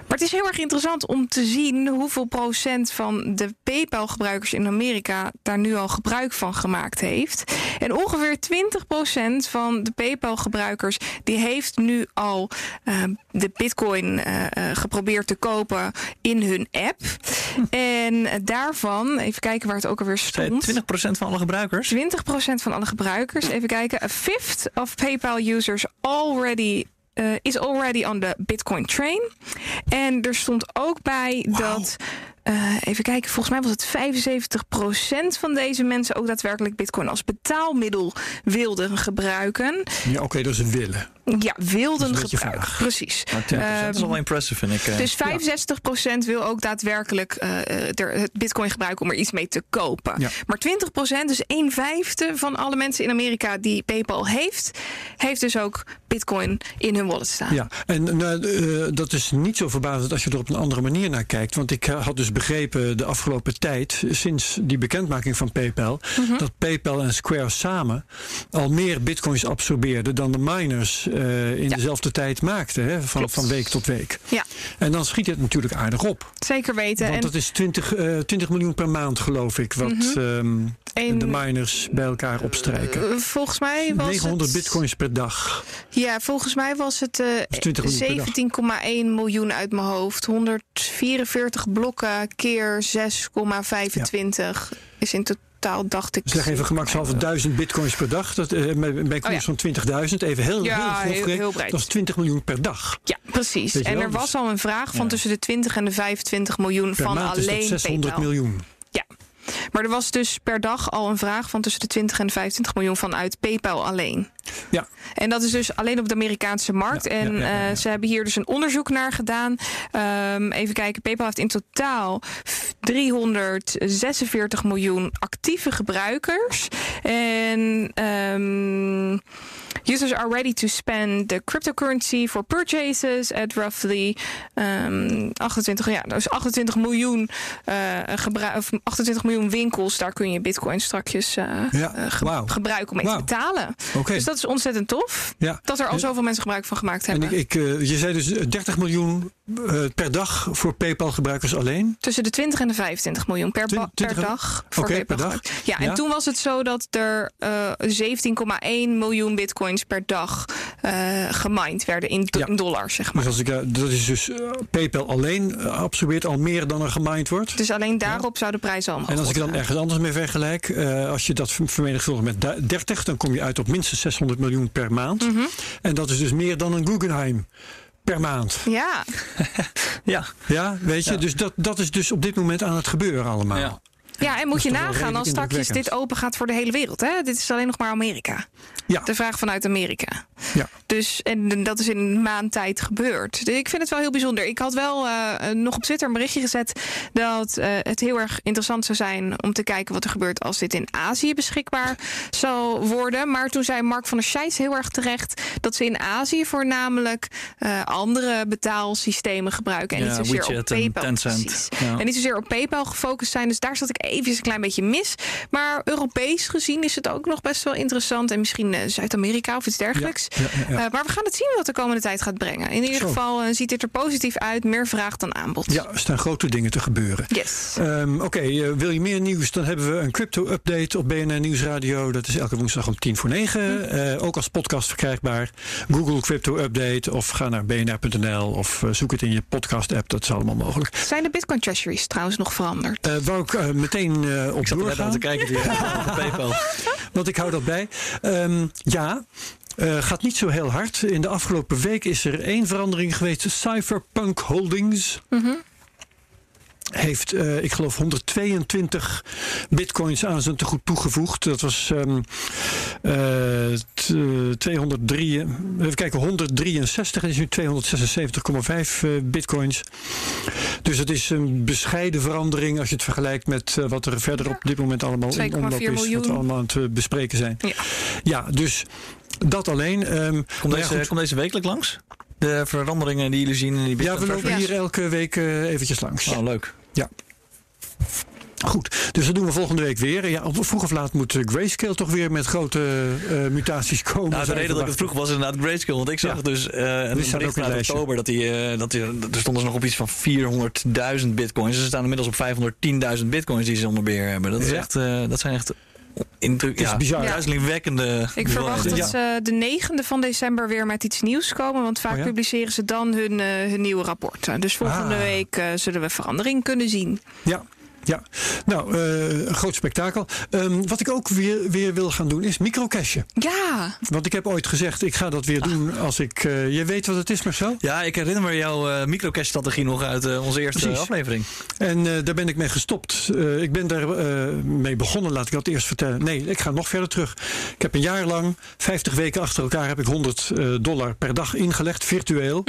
S2: Maar het is heel erg interessant om te zien hoeveel procent van de PayPal-gebruikers in Amerika daar nu al gebruik van gemaakt heeft. En ongeveer 20 procent van de PayPal-gebruikers die heeft nu al uh, de bitcoin uh, geprobeerd te kopen in hun app. en daarvan, even kijken waar het ook alweer stond.
S3: 20% van alle gebruikers?
S2: 20% van alle gebruikers. Even kijken. A fifth of PayPal users already uh, is already on the Bitcoin train. En er stond ook bij wow. dat. Uh, even kijken, volgens mij was het 75% van deze mensen ook daadwerkelijk Bitcoin als betaalmiddel wilden gebruiken.
S1: Ja, oké, okay, dus willen.
S2: Ja, wilden gebruiken. Precies.
S3: Maar 10% uh, is wel impressive, vind ik. Uh,
S2: dus 65% ja. wil ook daadwerkelijk het Bitcoin gebruiken om er iets mee te kopen.
S1: Ja.
S2: Maar 20%, dus 1 vijfde van alle mensen in Amerika die PayPal heeft, heeft dus ook Bitcoin in hun wallet staan.
S1: Ja, en nou, dat is niet zo verbazend als je er op een andere manier naar kijkt. Want ik had dus begrepen de afgelopen tijd, sinds die bekendmaking van PayPal, mm -hmm. dat PayPal en Square samen al meer bitcoins absorbeerden dan de miners uh, in ja. dezelfde tijd maakten, hè, van, van week tot week.
S2: Ja.
S1: En dan schiet het natuurlijk aardig op.
S2: Zeker weten.
S1: Want
S2: en...
S1: dat is 20, uh, 20 miljoen per maand, geloof ik, wat mm -hmm. um, en... de miners bij elkaar opstrijken.
S2: Uh, volgens mij was
S1: 900
S2: het...
S1: bitcoins per dag.
S2: Ja, volgens mij was het 17,1 miljoen uit mijn hoofd. 144 blokken keer 6,25 ja. is in totaal dacht ik...
S1: Zeg even gemakshalve 1000 bitcoins per dag. Dat, uh, bij koers
S2: Oh,
S1: van 20.000. Even heel,
S2: Ja,
S1: heel,
S2: heel-
S1: gereden.
S2: heel breed.
S1: Dat is 20 miljoen per dag.
S2: Ja, precies. En
S1: wel,
S2: er
S1: dus-
S2: was al een vraag van tussen de 20 en de 25 miljoen
S1: Per
S2: van
S1: maand is dat
S2: alleen
S1: 600
S2: PayPal.
S1: miljoen.
S2: Ja. Maar er was dus per dag al een vraag van tussen de 20 en de 25 miljoen vanuit PayPal alleen.
S1: Ja,
S2: En dat is dus alleen op de Amerikaanse markt.
S1: Ja,
S2: en
S1: ja, ja,
S2: eh, ze hebben hier dus een onderzoek naar gedaan. Ehm, even kijken, PayPal heeft in totaal 346 miljoen actieve gebruikers. En ehm, users are ready to spend the cryptocurrency for purchases at roughly ehm, 28, ja, dus 28 miljoen, eh, gebru- of 28 miljoen winkels. Daar kun je bitcoin strakjes eh, eh, ge- gebruiken om mee te betalen.
S1: oké.
S2: Dus dat is ontzettend tof.
S1: Ja.
S2: Dat er al zoveel mensen gebruik van gemaakt
S1: En
S2: hebben.
S1: ik, ik, eh, je zei dus 30 miljoen eh, per dag voor PayPal-gebruikers alleen.
S2: Tussen de 20 en de 25 miljoen per, ba-
S1: Twin- 20
S2: per
S1: en-
S2: dag. Voor PayPal
S1: per dag.
S2: Ja, en
S1: Ja.
S2: toen was het zo dat er eh 17,1 miljoen bitcoins per dag eh gemined werden in, do-
S1: Ja.
S2: in dollars, zeg maar.
S1: Dus als ik, eh, dat is dus eh, PayPal alleen eh, absorbeert al meer dan er gemined wordt.
S2: Dus alleen daarop zou de prijs al
S1: En als ik dan ergens anders mee vergelijk, eh, als je dat ver- vermenigvuldigt met du- 30, dan kom je uit op minstens 600 miljoen per maand.
S2: Mhm.
S1: En dat is dus meer dan een Guggenheim per maand.
S2: Ja,
S3: Ja,
S1: Ja, weet je,
S3: Ja.
S1: dus dat, dat is dus op dit moment aan het gebeuren allemaal.
S3: Ja.
S2: ja en moet je nagaan als straks dit open gaat voor de hele wereld. Hè? Dit is alleen nog maar Amerika.
S1: Ja.
S2: De vraag vanuit Amerika.
S1: Ja.
S2: Dus, en dat is in een maand tijd gebeurd. Dus ik vind het wel heel bijzonder. Ik had wel eh, nog op Twitter een berichtje gezet dat eh, het heel erg interessant zou zijn om te kijken wat er gebeurt als dit in Azië beschikbaar zou worden. Maar toen zei Mark van der Scheijs heel erg terecht dat ze in Azië voornamelijk eh, andere betaalsystemen gebruiken. En
S3: Ja,
S2: niet zozeer op PayPal.
S3: Ja.
S2: En niet zozeer op PayPal gefocust zijn. Dus daar zat ik eventjes een klein beetje mis. Maar Europees gezien is het ook nog best wel interessant. En misschien eh, Zuid-Amerika of iets dergelijks.
S1: Ja, ja, ja.
S2: Eh, maar we gaan het zien wat de komende tijd gaat brengen. In ieder
S1: Zo.
S2: geval eh, ziet dit er positief uit. Meer vraag dan aanbod.
S1: Ja, er staan grote dingen te gebeuren.
S2: Yes.
S1: Ehm, Oké, eh, wil je meer nieuws? Dan hebben we een crypto-update op BNR Nieuwsradio. Dat is elke woensdag om tien voor negen. Eh, ook als podcast verkrijgbaar. Google Crypto Update of ga naar bnr.nl of zoek het in je podcast-app. Dat is allemaal mogelijk.
S2: Zijn de Bitcoin Treasuries trouwens nog veranderd?
S1: Eh wou ik meteen eh, op
S3: Ik zat net
S1: doorgaan,
S3: aan te kijken de PayPal.
S1: want ik hou dat bij. Ehm, ja, eh, gaat niet zo heel hard. In de afgelopen week is er één verandering geweest. Cypherpunk Holdings heeft, eh, ik geloof, 122 bitcoins aan zijn tegoed toegevoegd. Dat was ehm eh, 203, even kijken, 163 en is nu 276,5 eh, bitcoins. Dus het is een bescheiden verandering als je het vergelijkt met wat er verder op dit moment allemaal in
S2: 2,4
S1: omloop is. Wat we allemaal aan het bespreken zijn.
S2: Ja.
S1: Ja, dus dat alleen. ehm,
S3: Komt
S1: nou ja,
S3: deze,
S1: goed.
S3: komt deze wekelijk langs? De veranderingen die jullie zien in die
S1: ja, we lopen hier elke week eh, eventjes langs.
S3: Oh, leuk.
S1: Goed, dus dat doen we volgende week weer. Ja, op- vroeg of laat moet eh, Grayscale toch weer met grote eh, mutaties komen.
S3: Nou, de reden dat ik het vroeg was inderdaad Grayscale. Want ik zag
S1: Ja.
S3: dus eh een bericht
S1: in
S3: oktober dat die, dat die, er stonden ze nog op iets van 400.000 bitcoins. Ze staan inmiddels op 510.000 bitcoins die ze onder beheer hebben. Dat, is
S1: Ja.
S3: echt, dat zijn echt indruk,
S1: Het is
S3: ja,
S1: bizar.
S3: duizelingwekkende
S2: Ik verwacht dat ze de negende van december weer met iets nieuws komen. Want vaak
S1: Oh ja?
S2: publiceren ze dan hun, eh, hun nieuwe rapporten. Dus volgende
S1: Ah.
S2: week eh, zullen we verandering kunnen zien.
S1: Ja. Ja, nou, eh, een groot spektakel. Ehm, wat ik ook weer, weer wil gaan doen is microcashen.
S2: Ja,
S1: Want ik heb ooit gezegd, ik ga dat weer doen als ik... eh je weet wat het is, Marcel?
S3: Ja, ik herinner me jouw eh microcash-strategie nog uit onze eerste
S1: Precies.
S3: aflevering.
S1: En eh, daar ben ik mee gestopt. Eh, ik ben daar eh, mee begonnen, laat ik dat eerst vertellen. Nee, ik ga nog verder terug. Ik heb een jaar lang, 50 weken achter elkaar, heb ik 100 eh, dollar per dag ingelegd, virtueel.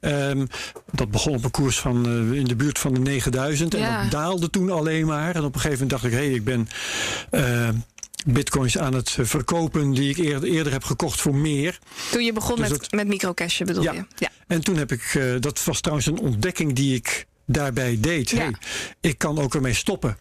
S1: Ehm, dat begon op een koers van eh, in de buurt van de 9000. En
S2: Ja.
S1: dat daalde toen alleen maar. En op een gegeven moment dacht ik, hé, hey, ik ben... eh, Bitcoins aan het verkopen die ik eerder, eerder heb gekocht voor meer.
S2: toen je begon
S1: Dus
S2: met,
S1: dat-
S2: met microcashen bedoel
S1: Ja.
S2: je? Ja.
S1: En toen heb ik, eh, dat was trouwens een ontdekking die ik daarbij deed.
S2: Ja.
S1: Hey, ik kan ook ermee stoppen.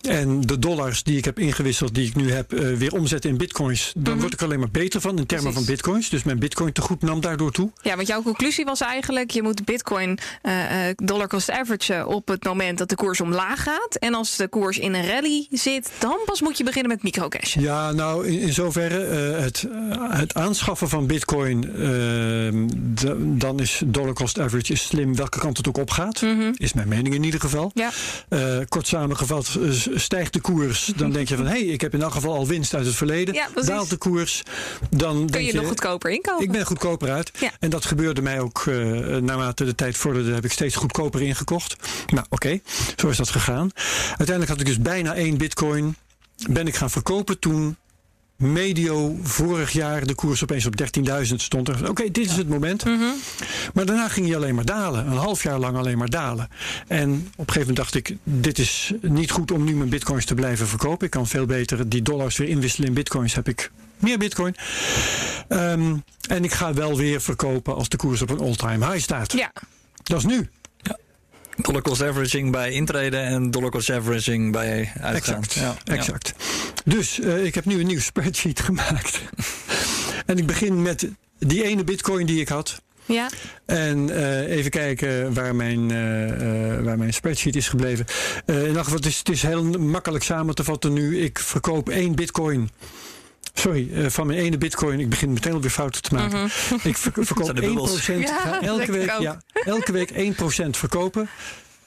S1: En de dollars die ik heb ingewisseld, die ik nu heb, eh, weer omzetten in bitcoins. Dan word ik alleen maar beter van in termen.
S2: Precies.
S1: van bitcoins. Dus mijn bitcoin tegoed nam daardoor toe.
S2: Ja, want jouw conclusie was eigenlijk... je moet bitcoin eh, dollar cost average op het moment dat de koers omlaag gaat. En als de koers in een rally zit... dan pas moet je beginnen met microcash.
S1: Ja, nou in, in zoverre het, het aanschaffen van bitcoin, eh, de- dan is dollar cost average is slim welke kant het ook op gaat.
S2: Mhm.
S1: is mijn mening in ieder geval.
S2: Ja.
S1: Uh, kort samengevat, uh, stijgt de koers, dan denk je van hé, hey, ik heb in elk geval al winst uit het verleden.
S2: Ja,
S1: Daalt de koers, dan
S2: kun
S1: denk
S2: je, nog goedkoper inkopen.
S1: Ik ben goedkoper uit.
S2: Ja.
S1: En dat gebeurde mij ook uh, naarmate de tijd vorderde, heb ik steeds goedkoper ingekocht. Nou, oké, okay, zo is dat gegaan. Uiteindelijk had ik dus bijna één bitcoin. Ben ik gaan verkopen toen medio vorig jaar de koers opeens op 13.000 stond. Oké, okay, dit is het moment.
S2: Mm -hmm.
S1: Maar daarna ging hij alleen maar dalen. Een half jaar lang alleen maar dalen. En op een gegeven moment dacht ik, dit is niet goed om nu mijn bitcoins te blijven verkopen. Ik kan veel beter die dollars weer inwisselen in bitcoins. Heb ik meer bitcoin. Um, en ik ga wel weer verkopen als de koers op een all-time high staat.
S2: Ja.
S1: Dat is nu.
S3: Dollar cost averaging bij intreden en dollar cost averaging bij uitgaan.
S1: Exact. Ja, exact. Dus uh, ik heb nu een nieuw spreadsheet gemaakt. en ik begin met die ene bitcoin die ik had.
S2: Ja.
S1: En uh, even kijken waar mijn, uh, waar mijn spreadsheet is gebleven. in elk geval, het is, het is heel makkelijk samen te vatten nu. Ik verkoop één bitcoin. Sorry, uh, van mijn ene bitcoin. Ik begin meteen alweer fouten te maken.
S2: Mhm.
S1: Mm -hmm. Ik ver verkoop 1%.
S2: Ja,
S1: ga elke, week, ja, elke week 1% verkopen.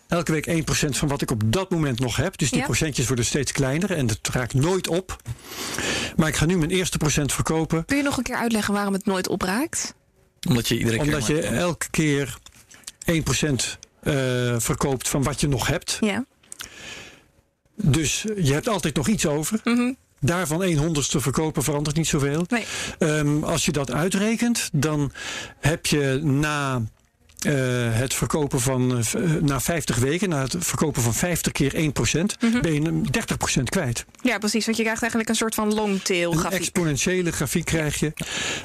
S1: Elke week 1% van wat ik op dat moment nog heb. Dus die
S2: Ja.
S1: procentjes worden steeds kleiner. En dat raakt nooit op. Maar ik ga nu mijn eerste procent verkopen.
S2: Kun je nog een keer uitleggen waarom het nooit opraakt?
S3: Omdat je iedere
S1: Omdat
S3: keer...
S1: je elke keer 1% uh, verkoopt van wat je nog hebt.
S2: Ja.
S1: Dus je hebt altijd nog iets over.
S2: Mhm.
S1: Daarvan 1 honderdste verkopen verandert niet zoveel.
S2: Nee.
S1: Um, als je dat uitrekent, dan heb je na uh, het verkopen van uh, na 50 weken, na het verkopen van 50 keer 1%,
S2: Mhm.
S1: ben je 30% kwijt.
S2: Ja, precies. Want je krijgt eigenlijk een soort van longtail
S1: Een
S2: grafiek.
S1: exponentiële grafiek krijg je.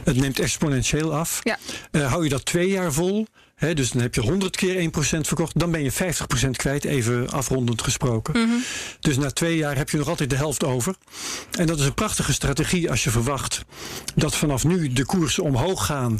S1: Het neemt exponentieel af.
S2: Ja.
S1: Uh, hou je dat twee jaar vol, dus dan heb je 100 keer 1% verkocht, dan ben je 50% kwijt, even afrondend gesproken.
S2: Mhm.
S1: Dus na twee jaar heb je nog altijd de helft over. En dat is een prachtige strategie als je verwacht dat vanaf nu de koersen omhoog gaan.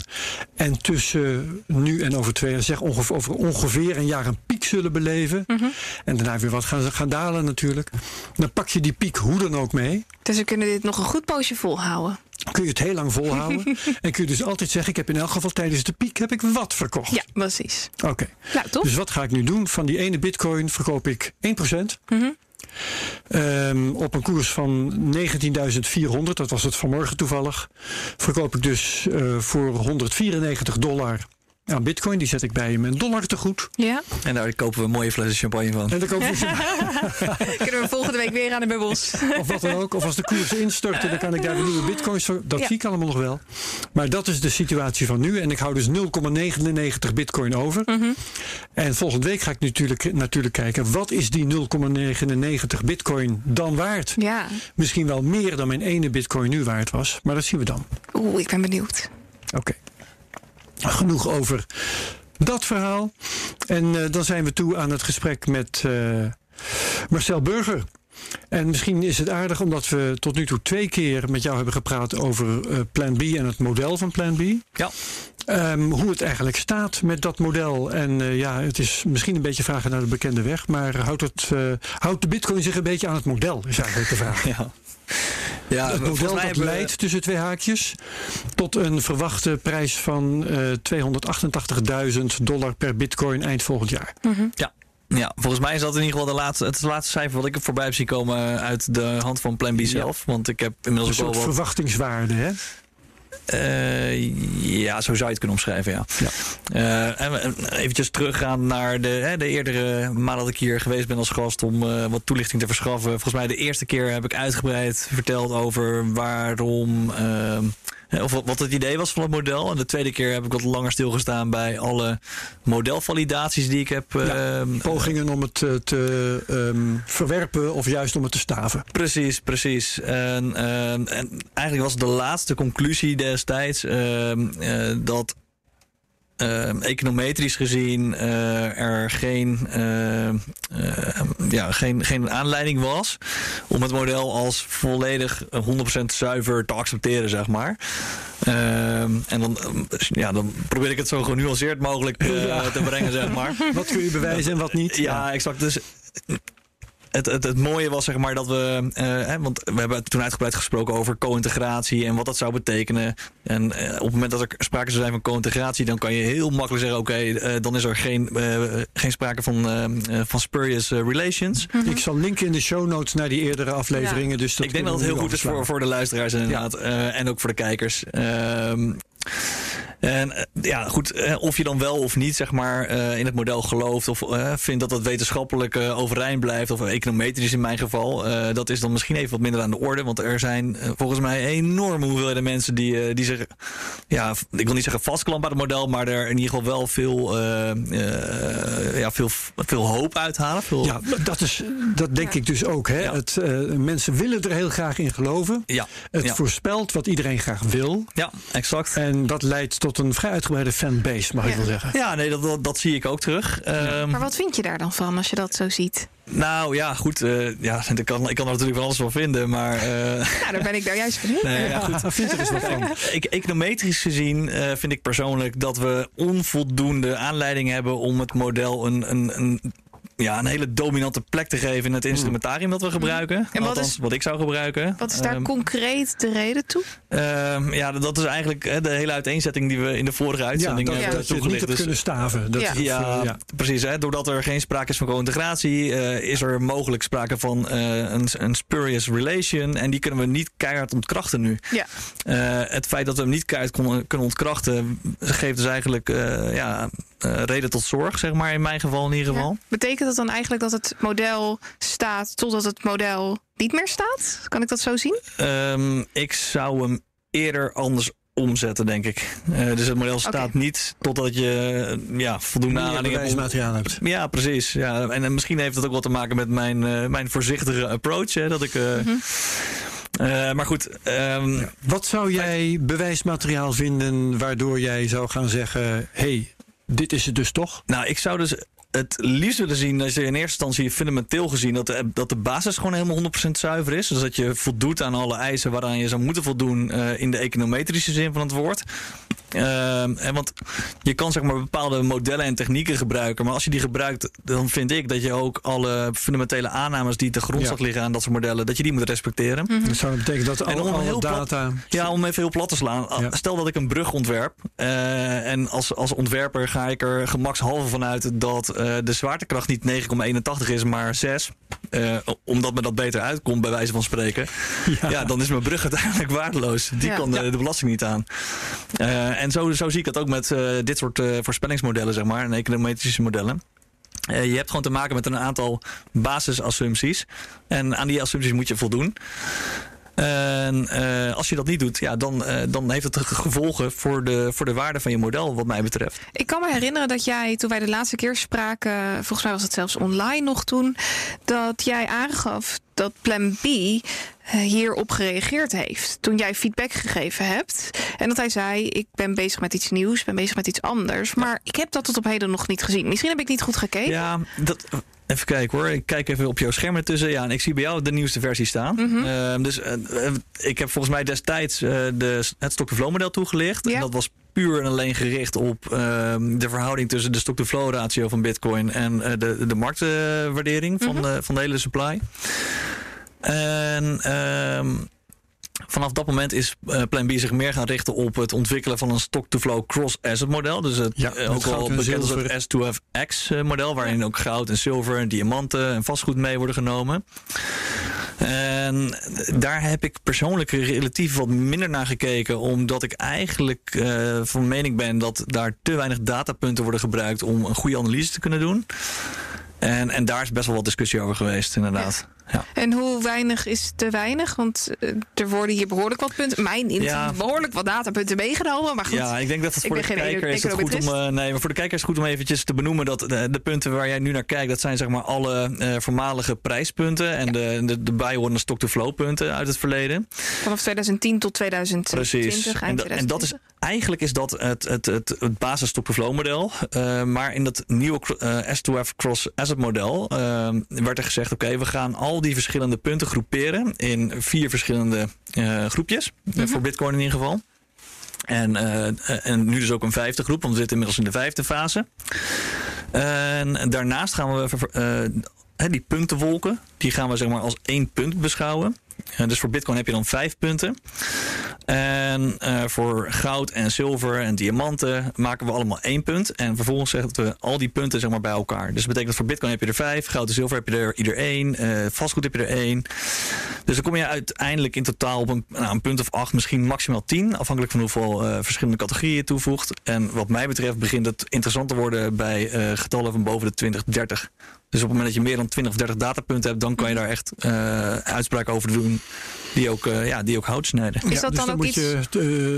S1: En tussen nu en over twee jaar, zeg ongeveer, over ongeveer een jaar een piek zullen beleven.
S2: Mhm.
S1: En daarna weer wat gaan, gaan dalen natuurlijk. Dan pak je die piek hoe dan ook mee.
S2: Dus we kunnen dit nog een goed poosje volhouden.
S1: Kun je het heel lang volhouden. en kun je dus altijd zeggen, ik heb in elk geval tijdens de piek heb ik wat verkocht.
S2: Ja, precies.
S1: Oké.
S2: Nou, toch?
S1: Dus wat ga ik nu doen? Van die ene bitcoin verkoop ik 1%.
S2: Mhm.
S1: Um, op een koers van 19.400, dat was het vanmorgen toevallig, verkoop ik dus uh, voor 194 dollar aan bitcoin. Die zet ik bij mijn dollar te goed.
S2: Ja.
S3: En daar kopen we een mooie flessen champagne van.
S1: En dan kopen we
S2: Kunnen we volgende week weer aan de bubbels.
S1: of wat dan ook. Of als de koers instorten, dan kan ik daar weer nieuwe bitcoins voor. Dat
S2: Ja.
S1: zie ik allemaal nog wel. Maar dat is de situatie van nu. En ik hou dus 0,99 bitcoin over.
S2: Mhm.
S1: En volgende week ga ik natuurlijk, natuurlijk kijken... wat is die 0,99 bitcoin dan waard?
S2: Ja.
S1: Misschien wel meer dan mijn ene bitcoin nu waard was. Maar dat zien we dan.
S2: Oeh, ik ben benieuwd.
S1: Oké. Genoeg over dat verhaal. En uh, dan zijn we toe aan het gesprek met uh, Marcel Burger. En misschien is het aardig omdat we tot nu toe twee keer met jou hebben gepraat over uh, Plan B en het model van Plan B.
S3: Ja.
S1: Um, hoe het eigenlijk staat met dat model. En uh, ja, het is misschien een beetje vragen naar de bekende weg. Maar houdt, het, uh, houdt de bitcoin zich een beetje aan het model, is eigenlijk de vraag.
S3: Ja. Ja,
S1: het model dat
S3: hebben...
S1: leidt tussen twee haakjes tot een verwachte prijs van uh, 288.000 dollar per bitcoin eind volgend jaar.
S2: Mm -hmm.
S3: Ja. Ja, volgens mij is dat in ieder geval de laatste, het laatste cijfer wat ik heb voorbij heb zien komen uit de hand van Plan B zelf. Ja. Want ik heb inmiddels
S1: een
S3: ook
S1: soort
S3: wel wat...
S1: verwachtingswaarde, hè?
S3: Uh, ja, zo zou je het kunnen omschrijven, ja.
S1: ja.
S3: Uh, en eventjes teruggaan naar de, hè, de eerdere maand dat ik hier geweest ben als gast om uh, wat toelichting te verschaffen. Volgens mij de eerste keer heb ik uitgebreid verteld over waarom, of wat het idee was van het model. En de tweede keer heb ik wat langer stilgestaan bij alle modelvalidaties die ik heb.
S1: Ja, pogingen om het te, te um, verwerpen of juist om het te staven.
S3: Precies, precies. En, en eigenlijk was de laatste conclusie destijds uh, dat uh, econometrisch gezien uh, er geen, uh, ja, geen, geen aanleiding was om het model als volledig 100% zuiver te accepteren, zeg maar. en dan, ja, dan probeer ik het zo genuanceerd mogelijk ja. te brengen, zeg maar.
S1: Wat kun je bewijzen en wat niet?
S3: Ja, exact. Dus het, het, het mooie was zeg maar dat we, eh, hè, want we hebben toen uitgebreid gesproken over co-integratie en wat dat zou betekenen. En eh, op het moment dat er sprake zou zijn van co-integratie, dan kan je heel makkelijk zeggen: oké, eh, dan is er geen, eh, geen sprake van, eh, eh, van spurious relations.
S1: Ik zal linken in de show notes naar die eerdere afleveringen. Dus dat
S3: Ik denk dat het heel goed is voor, voor de luisteraars inderdaad. Eh, en ook voor de kijkers. Ehm, en eh, ja, goed, eh, of je dan wel of niet zeg maar, eh, in het model gelooft of vindt dat dat wetenschappelijk eh, overeind blijft, of econometrisch in mijn geval, eh, dat is dan misschien even wat minder aan de orde. Want er zijn volgens mij enorme hoeveelheden mensen die, eh, die zich, ja, ik wil niet zeggen vastklampen aan het model, maar er in ieder geval wel veel, eh, eh, ja, veel, veel hoop uithalen. Veel,
S1: Ja, dat, is, dat denk
S2: Ja.
S1: ik dus ook. Hè?
S3: Ja.
S1: Het, eh, mensen willen er heel graag in geloven.
S3: ja,
S1: Het
S3: ja.
S1: voorspelt wat iedereen graag wil.
S3: ja, exact.
S1: En dat leidt tot een vrij uitgebreide fanbase, mag ik wel zeggen.
S3: Ja, nee, dat, dat, dat zie ik ook terug. Ehm,
S2: Maar wat vind je daar dan van als je dat zo ziet?
S3: Nou ja, goed. eh, ja, ik, kan, ik kan er natuurlijk van alles van vinden, maar. eh,
S2: Ja, daar ben ik nou juist benieuwd.
S3: nee, ja, goed.
S1: Vind er eens wat van.
S3: Ik, econometrisch gezien eh, vind ik persoonlijk dat we onvoldoende aanleiding hebben om het model een, een, een, ja, een hele dominante plek te geven in het instrumentarium dat we gebruiken.
S2: En wat
S3: Althans,
S2: is-
S3: wat ik zou gebruiken.
S2: Wat is daar
S3: Ehm,
S2: concreet de reden toe?
S3: ehm, ja, dat is eigenlijk hè, de hele uiteenzetting die we in de vorige
S1: Ja,
S3: uitzending
S1: dat,
S3: hebben
S1: dat je het niet
S3: toegelicht.
S1: hebt
S3: Dus-
S1: kunnen staven. Dat
S2: Ja.
S1: is,
S3: ja,
S1: eh, ja.
S3: precies. Hè? Doordat er geen sprake is van co-integratie, eh, is er mogelijk sprake van eh, een, een spurious relation. En die kunnen we niet keihard ontkrachten nu.
S2: Ja.
S3: Eh, het feit dat we hem niet keihard kon- kunnen ontkrachten, geeft dus eigenlijk eh, ja, eh, reden tot zorg, zeg maar, in mijn geval in ieder geval.
S2: Ja. Betekent dat dan eigenlijk dat het model staat totdat het model niet meer staat? Kan ik dat zo zien?
S3: Ehm, ik zou hem eerder anders omzetten, denk ik. Eh, dus het model staat niet totdat je eh, ja, voldoende aanleiding hebt
S1: bewijsmateriaal hebt.
S3: Ja, precies. Ja, en, en misschien heeft dat ook wat te maken met mijn, eh, mijn voorzichtige approach. Hè, dat ik, eh, eh, maar goed, ehm,
S1: Wat zou jij bewijsmateriaal vinden waardoor jij zou gaan zeggen: hey, dit is het dus toch?
S3: nou, ik zou dus het liefst willen zien, als je in eerste instantie fundamenteel gezien, dat de, dat de basis gewoon helemaal 100% zuiver is. Dus dat je voldoet aan alle eisen waaraan je zou moeten voldoen eh, in de econometrische zin van het woord. Ehm, en want je kan zeg maar bepaalde modellen en technieken gebruiken. Maar als je die gebruikt, dan vind ik dat je ook alle fundamentele aannames die te grondslag
S1: Ja.
S3: liggen aan dat soort modellen, dat je die moet respecteren.
S1: Dat zou betekenen dat
S3: En
S1: alle,
S3: om
S1: alle
S3: heel plat-
S1: data.
S3: Ja, om even heel plat te slaan.
S1: Ja.
S3: Stel dat ik een brug ontwerp. eh, en als, als ontwerper ga ik er gemakshalve vanuit dat eh, de zwaartekracht niet 9,81 is, maar 6. eh, omdat me dat beter uitkomt, bij wijze van spreken. Ja, dan is mijn brug uiteindelijk waardeloos. Die
S2: Ja.
S3: kan de,
S1: Ja.
S3: de belasting niet aan. En zo, zo zie ik het ook met eh, dit soort eh, voorspellingsmodellen, zeg maar, en econometrische modellen. Eh, je hebt gewoon te maken met een aantal basisassumpties. En aan die assumpties moet je voldoen. En eh, als je dat niet doet, ja, dan, eh, dan heeft het gevolgen voor de, voor de waarde van je model, wat mij betreft.
S2: Ik kan me herinneren dat jij, toen wij de laatste keer spraken, volgens mij was het zelfs online nog toen, dat jij aangaf dat Plan B eh, hierop gereageerd heeft. Toen jij feedback gegeven hebt. En dat hij zei: Ik ben bezig met iets nieuws, ben bezig met iets anders. Maar ik heb dat tot op heden nog niet gezien. Misschien heb ik niet goed gekeken.
S3: Ja, dat, even kijken hoor. Ik kijk even op jouw scherm ertussen. Ja, en ik zie bij jou de nieuwste versie staan. Ehm, dus eh, eh, ik heb volgens mij destijds eh, de, het stock-to-flow model toegelicht.
S2: Ja.
S3: En dat was puur en alleen gericht op ehm, de verhouding tussen de stock-to-flow ratio van Bitcoin en de, de marktwaardering van, de, van de hele supply. En ehm, vanaf dat moment is eh, Plan B zich meer gaan richten op het ontwikkelen van een stock-to-flow cross-asset model. Dus het
S1: Ja,
S3: eh, ook
S1: en
S3: bekend als het S2FX eh, model, waarin ook goud en zilver en diamanten en vastgoed mee worden genomen. En daar heb ik persoonlijk relatief wat minder naar gekeken, omdat ik eigenlijk eh, van mening ben dat daar te weinig datapunten worden gebruikt om een goede analyse te kunnen doen. En, en daar is best wel wat discussie over geweest, inderdaad. Ja.
S2: En hoe weinig is te weinig? Want eh, er worden hier behoorlijk wat punten. Mijn in
S3: Ja.
S2: behoorlijk wat datapunten meegenomen. Maar goed.
S3: Ja, ik denk dat het voor de kijker is het goed om. eh, nee, maar voor de kijker is het goed om eventjes te benoemen dat de, de punten waar jij nu naar kijkt, dat zijn zeg maar alle eh, voormalige prijspunten en de, de, de bijhorende stock-to-flow punten uit het verleden.
S2: Vanaf 2010 tot 2020.
S3: Precies. En, da- en dat is
S2: 2020.
S3: eigenlijk is dat het, het, het, het basis stock-to-flow model. Maar in dat nieuwe cro- eh, S2F cross asset model werd er gezegd: oké, we gaan al die verschillende punten groeperen in vier verschillende eh, groepjes. Eh, voor Bitcoin in ieder geval. En, eh, en nu dus ook een vijfde groep, want we zitten inmiddels in de vijfde fase. En daarnaast gaan we die puntenwolken, die gaan we zeg maar als één punt beschouwen. Uh, dus voor Bitcoin heb je dan vijf punten. En uh, voor goud en zilver en diamanten maken we allemaal één punt. En vervolgens zetten we al die punten zeg maar, bij elkaar. Dus dat betekent dat voor Bitcoin heb je er vijf, goud en zilver heb je er ieder één, uh, vastgoed heb je er één. Dus dan kom je uiteindelijk in totaal op een, nou, een punt of acht, misschien maximaal tien. Afhankelijk van hoeveel verschillende categorieën je toevoegt. En wat mij betreft begint het interessant te worden bij getallen van boven de 20, 30. Dus op het moment dat je meer dan 20 of 30 datapunten hebt, dan kan je daar echt uh, uitspraken over doen die ook, uh, ja, die ook hout snijden.
S2: Is dat
S1: dus
S2: dan,
S1: dan
S2: ook
S1: moet
S2: iets...
S1: je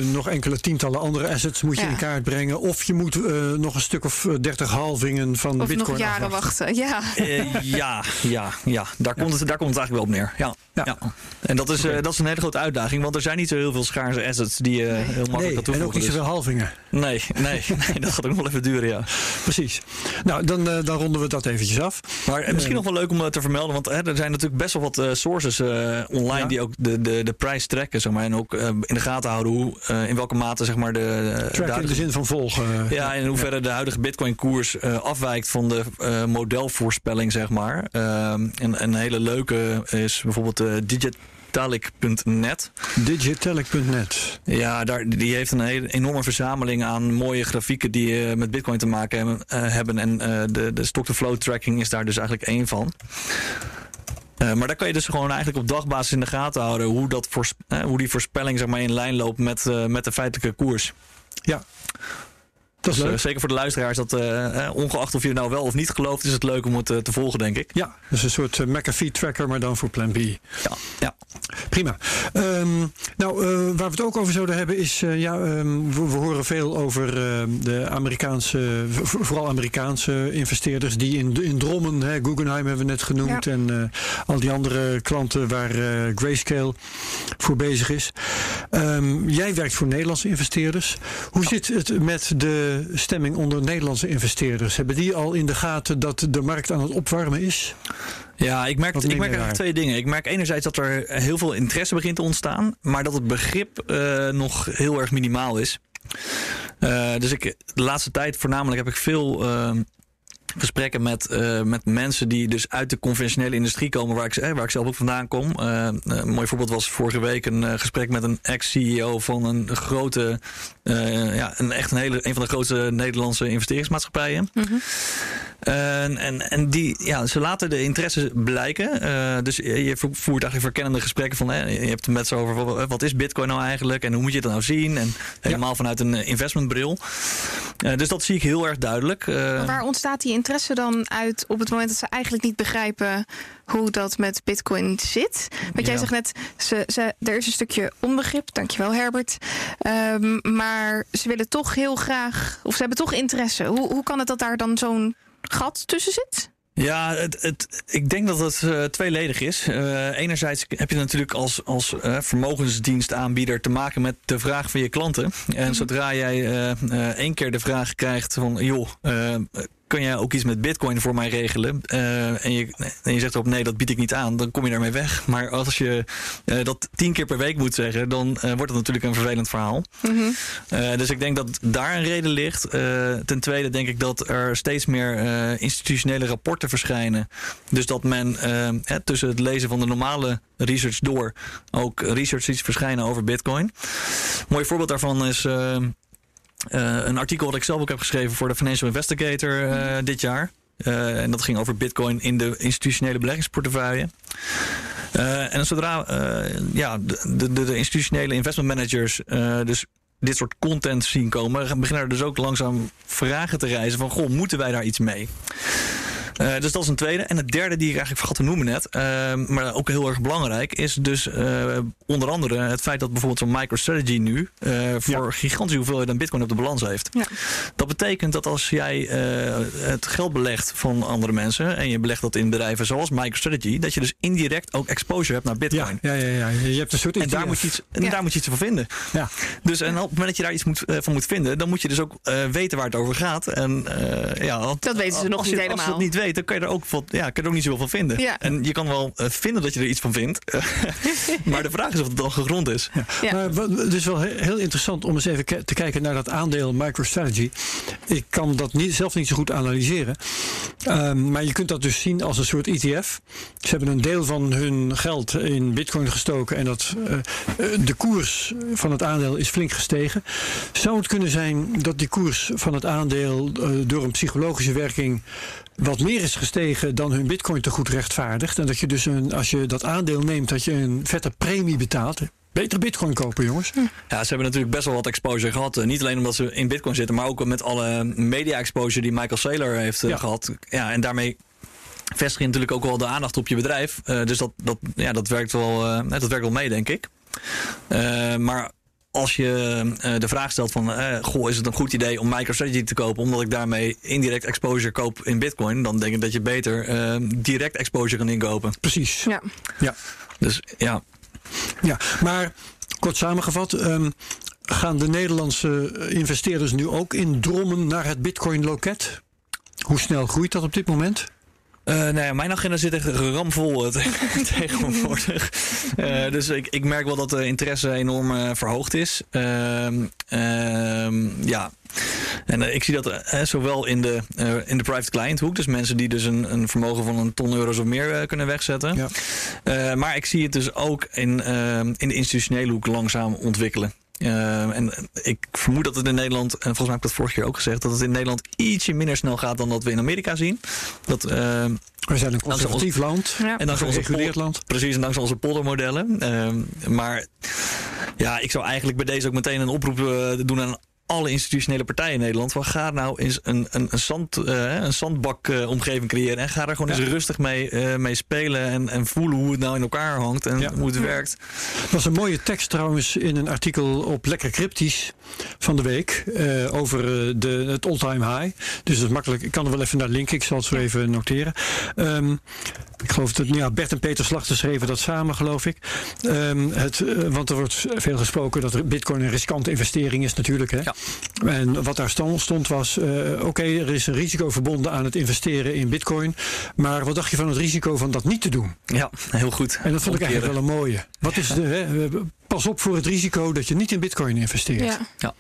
S1: uh, nog enkele tientallen andere assets moet je
S2: Ja.
S1: in kaart brengen. Of je moet nog een stuk of 30 halvingen van
S2: Of
S1: bitcoin
S2: nog jaren
S1: afwachten.
S2: wachten. Ja.
S3: Eh, ja, ja, ja. Daar, Komt het, daar komt het eigenlijk wel op neer. Ja.
S1: Ja.
S3: Ja. En dat is, eh, dat is een hele grote uitdaging, want er zijn niet zo heel veel schaarse assets die je heel makkelijk
S1: Nee,
S3: kan
S1: en
S3: toevoegen.
S1: ook niet
S3: dus-
S1: zoveel halvingen.
S3: nee, nee, nee, dat gaat ook nog wel even duren, ja.
S1: Precies. Nou, dan, eh, dan ronden we dat eventjes af.
S3: Maar eh, misschien nog wel leuk om eh, te vermelden, want hè, er zijn natuurlijk best wel wat eh, sources eh, online
S1: Ja.
S3: die ook de, de, de prijs trekken, zeg maar, en ook eh, in de gaten houden hoe, eh, in welke mate zeg maar, de, eh, de
S1: in de zin van volgen.
S3: Ja, in hoeverre de huidige Bitcoin-koers afwijkt van de modelvoorspelling, zeg maar. Ehm, en een hele leuke is bijvoorbeeld eh digitalic.net.
S1: Digitalic.net.
S3: Ja, daar, die heeft een hele enorme verzameling aan mooie grafieken die eh, met Bitcoin te maken hebben. hebben. En de, de stock-to-flow tracking is daar dus eigenlijk één van. Eh, maar daar kan je dus gewoon eigenlijk op dagbasis in de gaten houden hoe, dat voors- eh, hoe die voorspelling zeg maar, in lijn loopt met, eh, met de feitelijke koers.
S1: Ja. Dat is
S3: Dus, eh,
S1: leuk.
S3: zeker voor de luisteraars, dat, eh, eh, ongeacht of je nou wel of niet gelooft, is het leuk om het te volgen, denk ik.
S1: Ja, dat is een soort McAfee-tracker, maar dan voor Plan B.
S3: Ja, ja.
S1: Prima. Ehm, nou, eh, waar we het ook over zouden hebben is, eh, ja, ehm, we, we horen veel over eh, de Amerikaanse, vooral Amerikaanse investeerders die in, in drommen, hè, Guggenheim hebben we net genoemd
S2: Ja.
S1: en eh, al die andere klanten waar eh, Grayscale voor bezig is. Ehm, jij werkt voor Nederlandse investeerders. Hoe zit het met de stemming onder Nederlandse investeerders? Hebben die al in de gaten dat de markt aan het opwarmen is?
S3: Ja, ik merk, ik merk eigenlijk twee dingen. Ik merk enerzijds dat er heel veel interesse begint te ontstaan, maar dat het begrip eh, nog heel erg minimaal is. Eh, dus ik, de laatste tijd voornamelijk heb ik veel eh, gesprekken met, eh, met mensen die dus uit de conventionele industrie komen, waar ik, eh, waar ik zelf ook vandaan kom. Een mooi voorbeeld was vorige week een gesprek met een ex-CEO van een grote, eh, ja, een, echt een, hele, een van de grootste Nederlandse investeringsmaatschappijen. En, en, en die, ja, ze laten de interesse blijken. Eh, dus je voert eigenlijk verkennende gesprekken van. Hè, je hebt het met ze over wat- wat is Bitcoin nou eigenlijk en hoe moet je het nou zien? En helemaal vanuit een eh, investmentbril. Eh, dus dat zie ik heel erg duidelijk. Eh,
S2: Maar waar ontstaat die interesse dan uit op het moment dat ze eigenlijk niet begrijpen hoe dat met Bitcoin zit? Want jij
S3: Ja.
S2: zegt net, ze, ze, er is een stukje onbegrip, dankjewel Herbert. Ehm, maar ze willen toch heel graag, of ze hebben toch interesse. Hoe, hoe kan het dat daar dan zo'n gat tussen zit?
S3: Ja, het, het, ik denk dat het eh, tweeledig is. Eh, enerzijds heb je natuurlijk als, als eh, vermogensdienstaanbieder te maken met de vraag van je klanten. En zodra jij één keer de vraag krijgt van, joh, kun jij ook iets met bitcoin voor mij regelen? Eh, en, je, en je zegt erop, nee, dat bied ik niet aan, dan kom je daarmee weg. Maar als je eh, dat tien keer per week moet zeggen, dan eh, wordt het natuurlijk een vervelend verhaal. Eh, dus ik denk dat daar een reden ligt. Ten tweede denk ik dat er steeds meer institutionele rapporten verschijnen. Dus dat men hè, tussen het lezen van de normale research door ook research ziet verschijnen over Bitcoin. Een mooi voorbeeld daarvan is. Eh, een artikel dat ik zelf ook heb geschreven voor de Financial Investigator eh, dit jaar. Eh, en dat ging over Bitcoin in de institutionele beleggingsportefeuille. En zodra ja, de, de, de institutionele investment managers dus dit soort content zien komen, beginnen er dus ook langzaam vragen te reizen van, goh, moeten wij daar iets mee? Eh, dus dat is een tweede. En het derde die ik eigenlijk vergat te noemen net, eh, maar ook heel erg belangrijk, is dus eh, onder andere het feit dat bijvoorbeeld zo'n MicroStrategy nu voor gigantische hoeveelheden bitcoin op de balans heeft.
S2: Ja.
S3: Dat betekent dat als jij het geld belegt van andere mensen en je belegt dat in bedrijven zoals MicroStrategy, dat je dus indirect ook exposure hebt naar bitcoin.
S1: Ja, ja, ja, ja. Je hebt een soort
S3: En daar moet, je iets, en daar moet je iets van vinden.
S1: Ja.
S3: Dus en op het moment dat je daar iets moet, van moet vinden, dan moet je dus ook weten waar het over gaat. En ja,
S2: Dat weten ze nog niet
S3: je, Als je
S2: helemaal.
S3: dat niet weet, weet, dan kan je er ook, ja, kan je er ook niet zoveel van vinden.
S2: Ja.
S3: En je kan wel eh, vinden dat je er iets van vindt. maar de vraag is of het dan gegrond is.
S2: Ja.
S1: Maar wat- het is wel he- heel interessant om eens even ke- te kijken naar dat aandeel MicroStrategy. Ik kan dat niet, zelf niet zo goed analyseren. Ehm, maar je kunt dat dus zien als een soort ETF. Ze hebben een deel van hun geld in bitcoin gestoken. En dat, eh, eh, de koers van het aandeel is flink gestegen. Zou het kunnen zijn dat die koers van het aandeel eh, door een psychologische werking wat meer is gestegen dan hun bitcoin te goed rechtvaardigt. En dat je dus een, als je dat aandeel neemt, dat je een vette premie betaalt. Beter bitcoin kopen, jongens.
S3: Ja, ze hebben natuurlijk best wel wat exposure gehad. Eh, niet alleen omdat ze in Bitcoin zitten, maar ook met alle media exposure die Michael Saylor heeft eh,
S1: Ja.
S3: gehad. Ja, en daarmee vestig je natuurlijk ook wel de aandacht op je bedrijf. Eh, dus dat, dat, ja, dat, werkt wel, eh, dat werkt wel mee, denk ik. Maar als je eh, de vraag stelt van, eh, goh, is het een goed idee om MicroStrategy te kopen, omdat ik daarmee indirect exposure koop in Bitcoin, dan denk ik dat je beter eh, direct exposure kan inkopen.
S1: Precies.
S2: Ja.
S1: Ja.
S3: Dus ja,
S1: ja. Maar kort samengevat. ehm, gaan de Nederlandse investeerders nu ook indrommen naar het bitcoin-loket? Hoe snel groeit dat op dit moment?
S3: Eh, nou ja, mijn agenda zit echt ramvol eh, te- tegenwoordig. Eh, dus ik, ik merk wel dat de interesse enorm verhoogd is. Ehm, ehm, ja. En ik zie dat zowel in de, in de private client hoek, dus mensen die dus een, een vermogen van een ton euro's of meer kunnen wegzetten.
S1: Ja.
S3: Maar ik zie het dus ook in, ehm, in de institutionele hoek langzaam ontwikkelen. Eh, en ik vermoed dat het in Nederland, en volgens mij heb ik dat vorige keer ook gezegd, dat het in Nederland ietsje minder snel gaat dan dat we in Amerika zien. Dat, ehm,
S1: We zijn een conservatief land.
S2: Ja.
S3: en dan
S1: Een
S3: onze
S1: land.
S3: Precies, en dankzij onze poldermodellen. Ehm, maar ja, ik zou eigenlijk bij deze ook meteen een oproep eh, doen aan alle institutionele partijen in Nederland. Van ga nou eens een, een, een, zand, eh, een zandbak-omgeving creëren. En ga er gewoon
S1: Ja.
S3: eens rustig mee, eh, mee spelen. En, en voelen hoe het nou in elkaar hangt en
S1: Ja.
S3: hoe het werkt.
S1: Er was een mooie tekst trouwens in een artikel op Lekker Cryptisch van de week. eh, over de, het all-time high. Dus dat is makkelijk. Ik kan er wel even naar linken. Ik zal het zo even noteren. Ehm, ik geloof dat ja, Bert en Peter Slachter schreven dat samen, geloof ik. Ehm, het, want er wordt veel gesproken dat Bitcoin een riskante investering is, natuurlijk. Hè?
S3: Ja.
S1: En wat daar stond, stond was: eh, oké, er is een risico verbonden aan het investeren in Bitcoin. Maar wat dacht je van het risico van dat niet te doen?
S3: Ja, heel goed.
S1: En dat vond ik eigenlijk wel een mooie. Wat is de, hè, pas op voor het risico dat je niet in bitcoin investeert.
S2: Ja.
S3: Ja.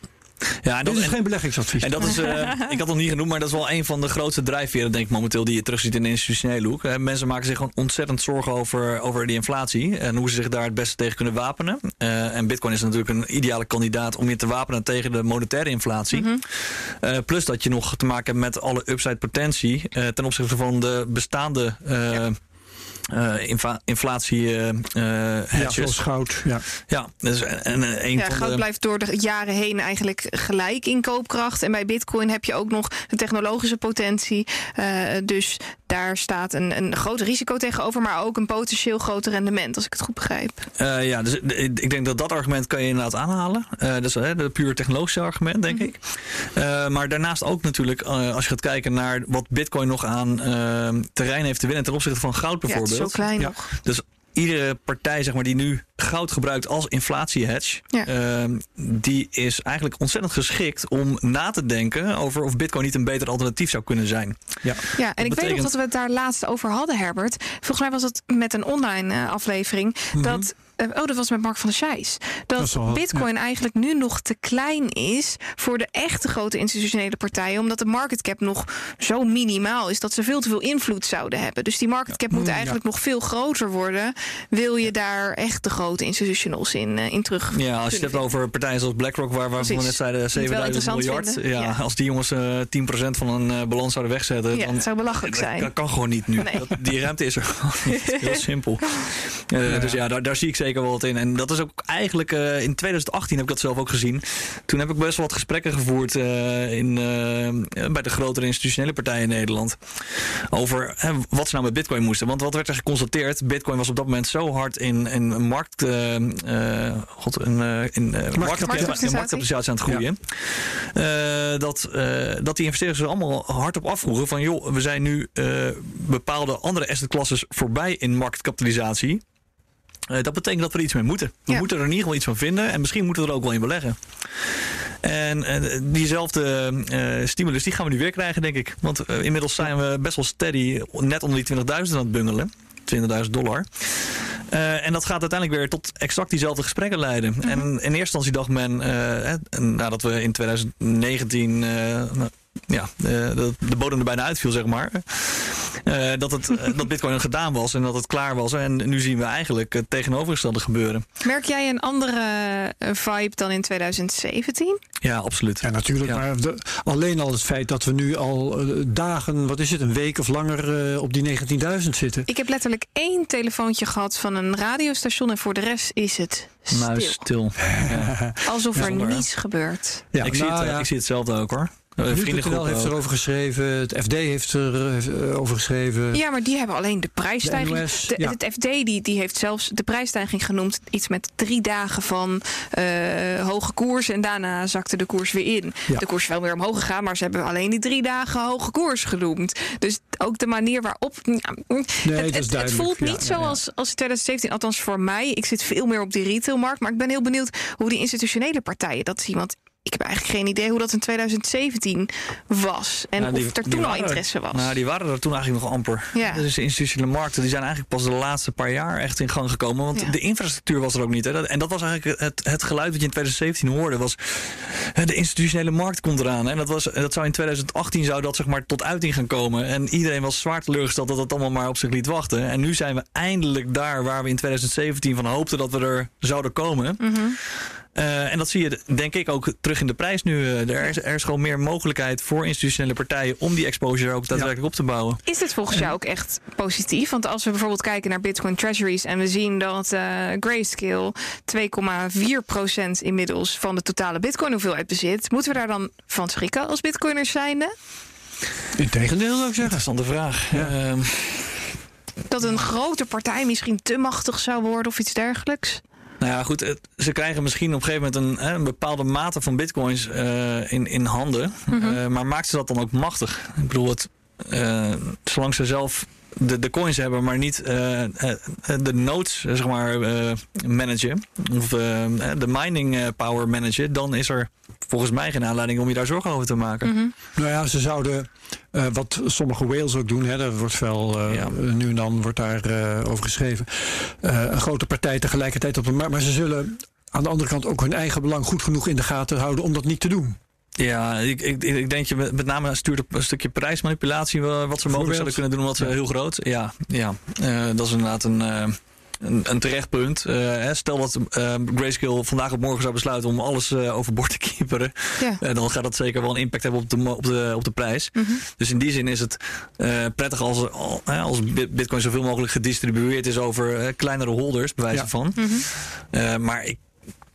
S3: Ja, en
S1: Dit
S3: dat,
S1: is
S3: en-
S1: geen beleggingsadvies.
S3: En dat is, eh, ik had het nog niet genoemd, maar dat is wel een van de grootste drijfveren, denk ik momenteel, die je terugziet in de institutionele hoek. Eh, mensen maken zich gewoon ontzettend zorgen over, over die inflatie en hoe ze zich daar het beste tegen kunnen wapenen. Eh, en Bitcoin is natuurlijk een ideale kandidaat om je te wapenen tegen de monetaire inflatie. Eh, plus dat je nog te maken hebt met alle upside potentie ten opzichte van de bestaande. Eh, infa- inflatie eh, eh,
S1: ja, zoals goud. Ja.
S3: Ja, dus en, en een
S2: Ja,
S3: van
S2: goud
S3: de...
S2: blijft door de jaren heen eigenlijk gelijk in koopkracht. En bij Bitcoin heb je ook nog de technologische potentie. Eh, dus daar staat een, een groot risico tegenover, maar ook een potentieel groot rendement, als ik het goed begrijp.
S3: Eh, ja, dus eh, ik denk dat dat argument kan je inderdaad aanhalen. Eh dat is uh, het puur technologische argument, denk ik. Eh, maar daarnaast ook natuurlijk, als je gaat kijken naar wat Bitcoin nog aan terrein heeft te winnen ten opzichte van goud
S2: Ja,
S3: bijvoorbeeld.
S2: is zo klein
S1: Ja.
S2: nog.
S3: Dus iedere partij zeg maar, die nu goud gebruikt als inflatiehedge,
S2: Ja.
S3: ehm, die is eigenlijk ontzettend geschikt om na te denken over of Bitcoin niet een beter alternatief zou kunnen zijn.
S1: Ja.
S2: Ja, en ik weet nog dat we het daar laatst over hadden, Herbert. Volgens mij was het met een online eh, aflevering. Dat, eh, oh, dat was met Mark van der Scheijs.
S1: Dat
S2: Dat,
S1: wel-
S2: Bitcoin eigenlijk nu nog te klein is voor de echte grote institutionele partijen. Omdat de market cap nog zo minimaal is dat ze veel te veel invloed zouden hebben. Dus die market cap moet
S1: Mm, ja.
S2: eigenlijk nog veel groter worden. Wil je daar echt de grote institutionals in, eh, in terug?
S3: Ja, als je het hebt over partijen zoals BlackRock, waar, waarvan we net zeiden
S2: het wel
S3: 7000
S2: interessant
S3: miljard. Ja,
S2: Ja.
S3: Als die jongens eh 10% van een eh, balans zouden wegzetten,
S2: Ja,
S3: dan
S2: het zou belachelijk
S3: dat,
S2: zijn.
S3: dat kan gewoon niet nu.
S2: Nee.
S3: Dat, die ruimte is er gewoon niet. Heel simpel. Eh, Dus ja, daar, daar zie ik zeker wel wat in. En dat is ook eigenlijk eh, in 2018 heb ik dat zelf ook gezien. Toen heb ik best wel wat gesprekken gevoerd eh, in, eh, bij de grotere institutionele partijen in Nederland. Over wat ze nou met Bitcoin moesten. Want wat werd er geconstateerd? Bitcoin was op dat moment zo hard in, in een markt. God, een, in eh, marktkapitalisatie aan het groeien. Dat, dat die investeerders er allemaal hardop afvroegen van joh, we zijn nu bepaalde andere assetklasses voorbij in marktkapitalisatie. Eh, dat betekent dat we er iets mee moeten. We
S2: Ja.
S3: moeten er in ieder geval iets van vinden en misschien moeten we er ook wel in beleggen. En uh, diezelfde uh, stimulus die gaan we nu weer krijgen, denk ik. Want inmiddels zijn we best wel steady net onder die 20.000 aan het bungelen. 20.000 dollar. Uh, en dat gaat uiteindelijk weer tot exact diezelfde gesprekken leiden. Mm -hmm. En in eerste instantie dacht men, uh, nadat we in 2019 uh, ja, de, de bodem er bijna uitviel, zeg maar. Uh, dat, het, dat Bitcoin gedaan was en dat het klaar was. En nu zien we eigenlijk het tegenovergestelde gebeuren.
S2: Merk jij een andere vibe dan in 2017?
S3: Ja, absoluut.
S1: Ja, natuurlijk.
S3: Ja.
S1: Maar de, alleen al het feit dat we nu al dagen, wat is het, een week of langer uh, op die 19.000 zitten.
S2: Ik heb letterlijk één telefoontje gehad van een radiostation en voor de rest is het stil.
S3: Muis stil.
S2: Ja. Alsof er niets gebeurt.
S3: Ja, ik, zie het, ik zie hetzelfde ook hoor.
S1: Vriendengroep heeft erover geschreven, het FD heeft erover geschreven.
S2: Ja, maar die hebben alleen de prijsstijging.
S1: De NOS,
S2: de,
S1: ja.
S2: Het FD die, die heeft zelfs de prijsstijging genoemd. Iets met drie dagen van uh, hoge koers. En daarna zakte de koers weer in.
S1: Ja.
S2: De koers is wel weer omhoog gegaan, maar ze hebben alleen die drie dagen hoge koers genoemd. Dus ook de manier waarop. Ja,
S1: Nee,
S2: het,
S1: dat is
S2: het, het voelt niet
S1: Ja, ja, ja.
S2: zoals als 2017, althans voor mij. Ik zit veel meer op die retailmarkt. Maar ik ben heel benieuwd hoe die institutionele partijen dat zien. Want ik heb eigenlijk geen idee hoe dat in 2017 was. En
S3: Nou, die-
S2: of er toen al interesse was.
S3: Nou, die waren er toen eigenlijk nog amper.
S2: Ja.
S3: Dus de institutionele markten die zijn eigenlijk pas de laatste paar jaar echt in gang gekomen. Want
S2: Ja.
S3: de infrastructuur was er ook niet. Hè. Dat- En dat was eigenlijk het, het geluid wat je in 2017 hoorde. Was, de institutionele markt komt eraan. En dat, was, dat zou in 2018 zou dat zeg maar tot uiting gaan komen. En iedereen was zwaar teleurgesteld dat het allemaal maar op zich liet wachten. En nu zijn we eindelijk daar waar we in 2017 van hoopten dat we er zouden komen.
S2: Mhm.
S3: Uh, en dat zie je denk ik ook terug in de prijs nu. Uh, er, is, er is gewoon meer mogelijkheid voor institutionele partijen om die exposure ook daadwerkelijk op te bouwen.
S2: Is dit volgens jou ook echt positief? Want als we bijvoorbeeld kijken naar Bitcoin Treasuries en we zien dat uh, Grayscale 2,4% inmiddels van de totale Bitcoin hoeveelheid bezit, moeten we daar dan van schrikken als Bitcoiners zijnde?
S1: Integendeel zou ik zeggen.
S3: Interessante vraag.
S1: Ja.
S3: Uh,
S2: Dat een grote partij misschien te machtig zou worden of iets dergelijks?
S3: Nou ja, goed. Het, ze krijgen misschien op een gegeven moment een, hè, een bepaalde mate van bitcoins uh, in, in handen. Mm -hmm. uh, maar maakt ze dat dan ook machtig? Ik bedoel, het, uh, zolang ze zelf de, de coins hebben, maar niet de nodes zeg maar, managen. Of de mining power managen. Dan is er volgens mij geen aanleiding om je daar zorgen over te maken.
S2: Mhm.
S3: Mm -hmm.
S1: Nou ja, ze zouden, uh, wat sommige whales ook doen, hè, daar wordt wel uh, ja. nu en dan wordt daar uh, over geschreven. een grote partij tegelijkertijd op de markt. Maar ze zullen aan de andere kant ook hun eigen belang goed genoeg in de gaten houden om dat niet te doen.
S3: Ja, ik, ik, ik denk je met name stuurt een stukje prijsmanipulatie wat ze mogelijk zouden kunnen doen, wat ze ja. heel groot. Ja, ja. dat is inderdaad een. Een, een, terecht punt. Uh, stel dat uh, Grayscale vandaag op morgen zou besluiten om alles uh, overboord te keeperen.
S2: Ja.
S3: dan gaat dat zeker wel een impact hebben op de, op de, op de prijs.
S2: Mm -hmm.
S3: Dus in die zin is het prettig als, als Bitcoin zoveel mogelijk gedistribueerd is over kleinere holders, bij wijze
S2: Mhm.
S3: ja. van. Mm -hmm. maar ik